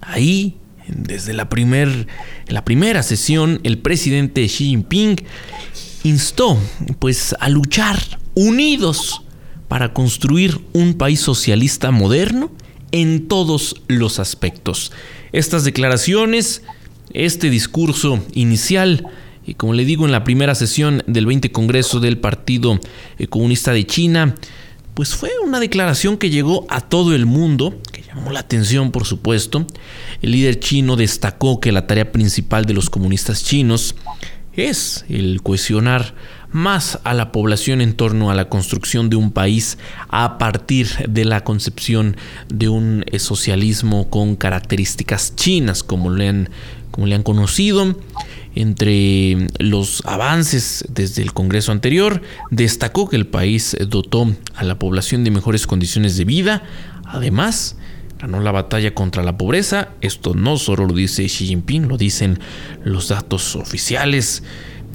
Ahí, desde la, primer, la primera sesión, el presidente Xi Jinping instó pues a luchar unidos para construir un país socialista moderno en todos los aspectos. Estas declaraciones, este discurso inicial, y como le digo en la primera sesión del 20 Congreso del Partido eh, Comunista de China, pues fue una declaración que llegó a todo el mundo, que llamó la atención por supuesto. El líder chino destacó que la tarea principal de los comunistas chinos es el cohesionar más a la población en torno a la construcción de un país a partir de la concepción de un eh, socialismo con características chinas, como le han, como le han conocido. Entre los avances desde el Congreso anterior, destacó que el país dotó a la población de mejores condiciones de vida. Además, ganó la batalla contra la pobreza. Esto no solo lo dice Xi Jinping, lo dicen los datos oficiales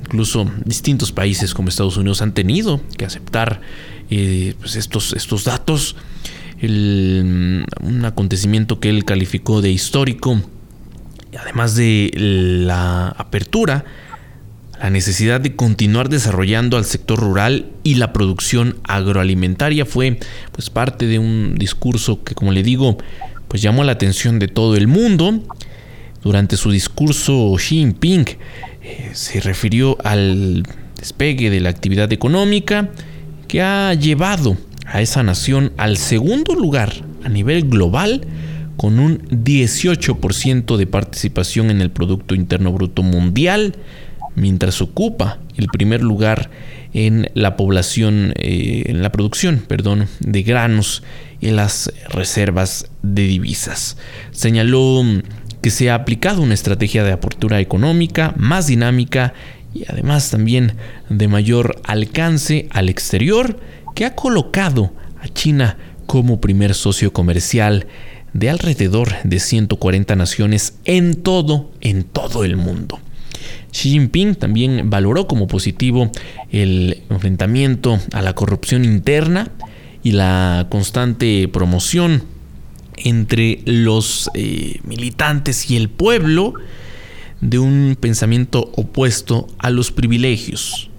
Incluso distintos países como Estados Unidos han tenido que aceptar eh, pues estos, estos datos. un acontecimiento que él calificó de histórico, además de la apertura, la necesidad de continuar desarrollando al sector rural y la producción agroalimentaria fue pues parte de un discurso que como le digo pues llamó la atención de todo el mundo. Durante su discurso Xi Jinping eh, se refirió al despegue de la actividad económica que ha llevado a esa nación al segundo lugar a nivel global con un 18% de participación en el Producto Interno Bruto Mundial, mientras ocupa el primer lugar en la población, eh, en la producción, perdón, de granos y las reservas de divisas. Señaló que se ha aplicado una estrategia de apertura económica más dinámica y además también de mayor alcance al exterior que ha colocado a China como primer socio comercial de alrededor de 140 naciones en todo, en todo el mundo. Xi Jinping también valoró como positivo el enfrentamiento a la corrupción interna y la constante promoción entre los eh, militantes y el pueblo de un pensamiento opuesto a los privilegios.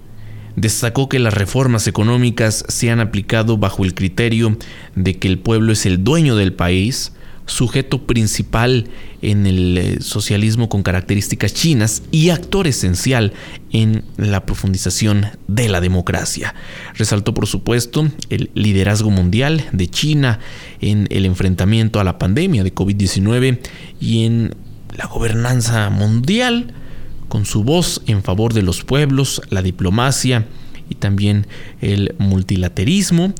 Destacó que las reformas económicas se han aplicado bajo el criterio de que el pueblo es el dueño del país, sujeto principal en el eh, socialismo con características chinas y actor esencial en la profundización de la democracia. Resaltó, por supuesto, el liderazgo mundial de China en el enfrentamiento a la pandemia de COVID-19 y en la gobernanza mundial, con su voz en favor de los pueblos, la diplomacia y también el multilaterismo,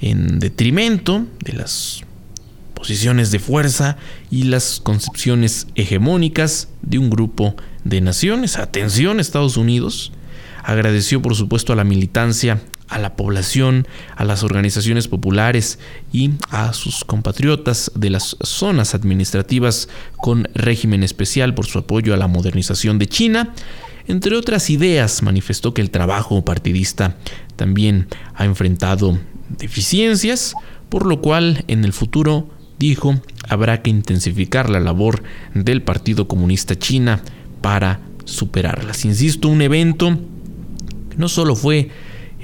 en detrimento de las posiciones de fuerza y las concepciones hegemónicas de un grupo de naciones. Atención, Estados Unidos. Agradeció, por supuesto, a la militancia, a la población, a las organizaciones populares y a sus compatriotas de las zonas administrativas con régimen especial por su apoyo a la modernización de China. Entre otras ideas, manifestó que el trabajo partidista también ha enfrentado deficiencias, por lo cual en el futuro dijo, habrá que intensificar la labor del Partido Comunista China para superarlas. Insisto, un evento que no solo fue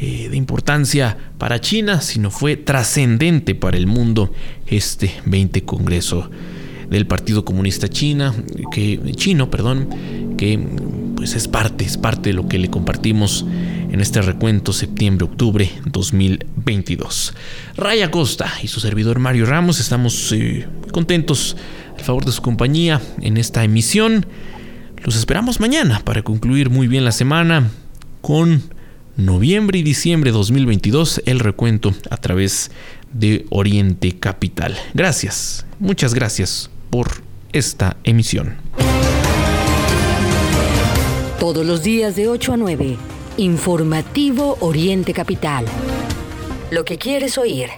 eh, de importancia para China, sino fue trascendente para el mundo este 20 Congreso del Partido Comunista China, que, chino, perdón, que pues es parte, es parte de lo que le compartimos en este recuento septiembre-octubre 2022. Raya Costa y su servidor Mario Ramos estamos eh, contentos al favor de su compañía en esta emisión. Los esperamos mañana para concluir muy bien la semana con noviembre y diciembre 2022 el recuento a través de Oriente Capital. Gracias, muchas gracias por esta emisión. Todos los días de 8 a 9, Informativo Oriente Capital. Lo que quieres oír.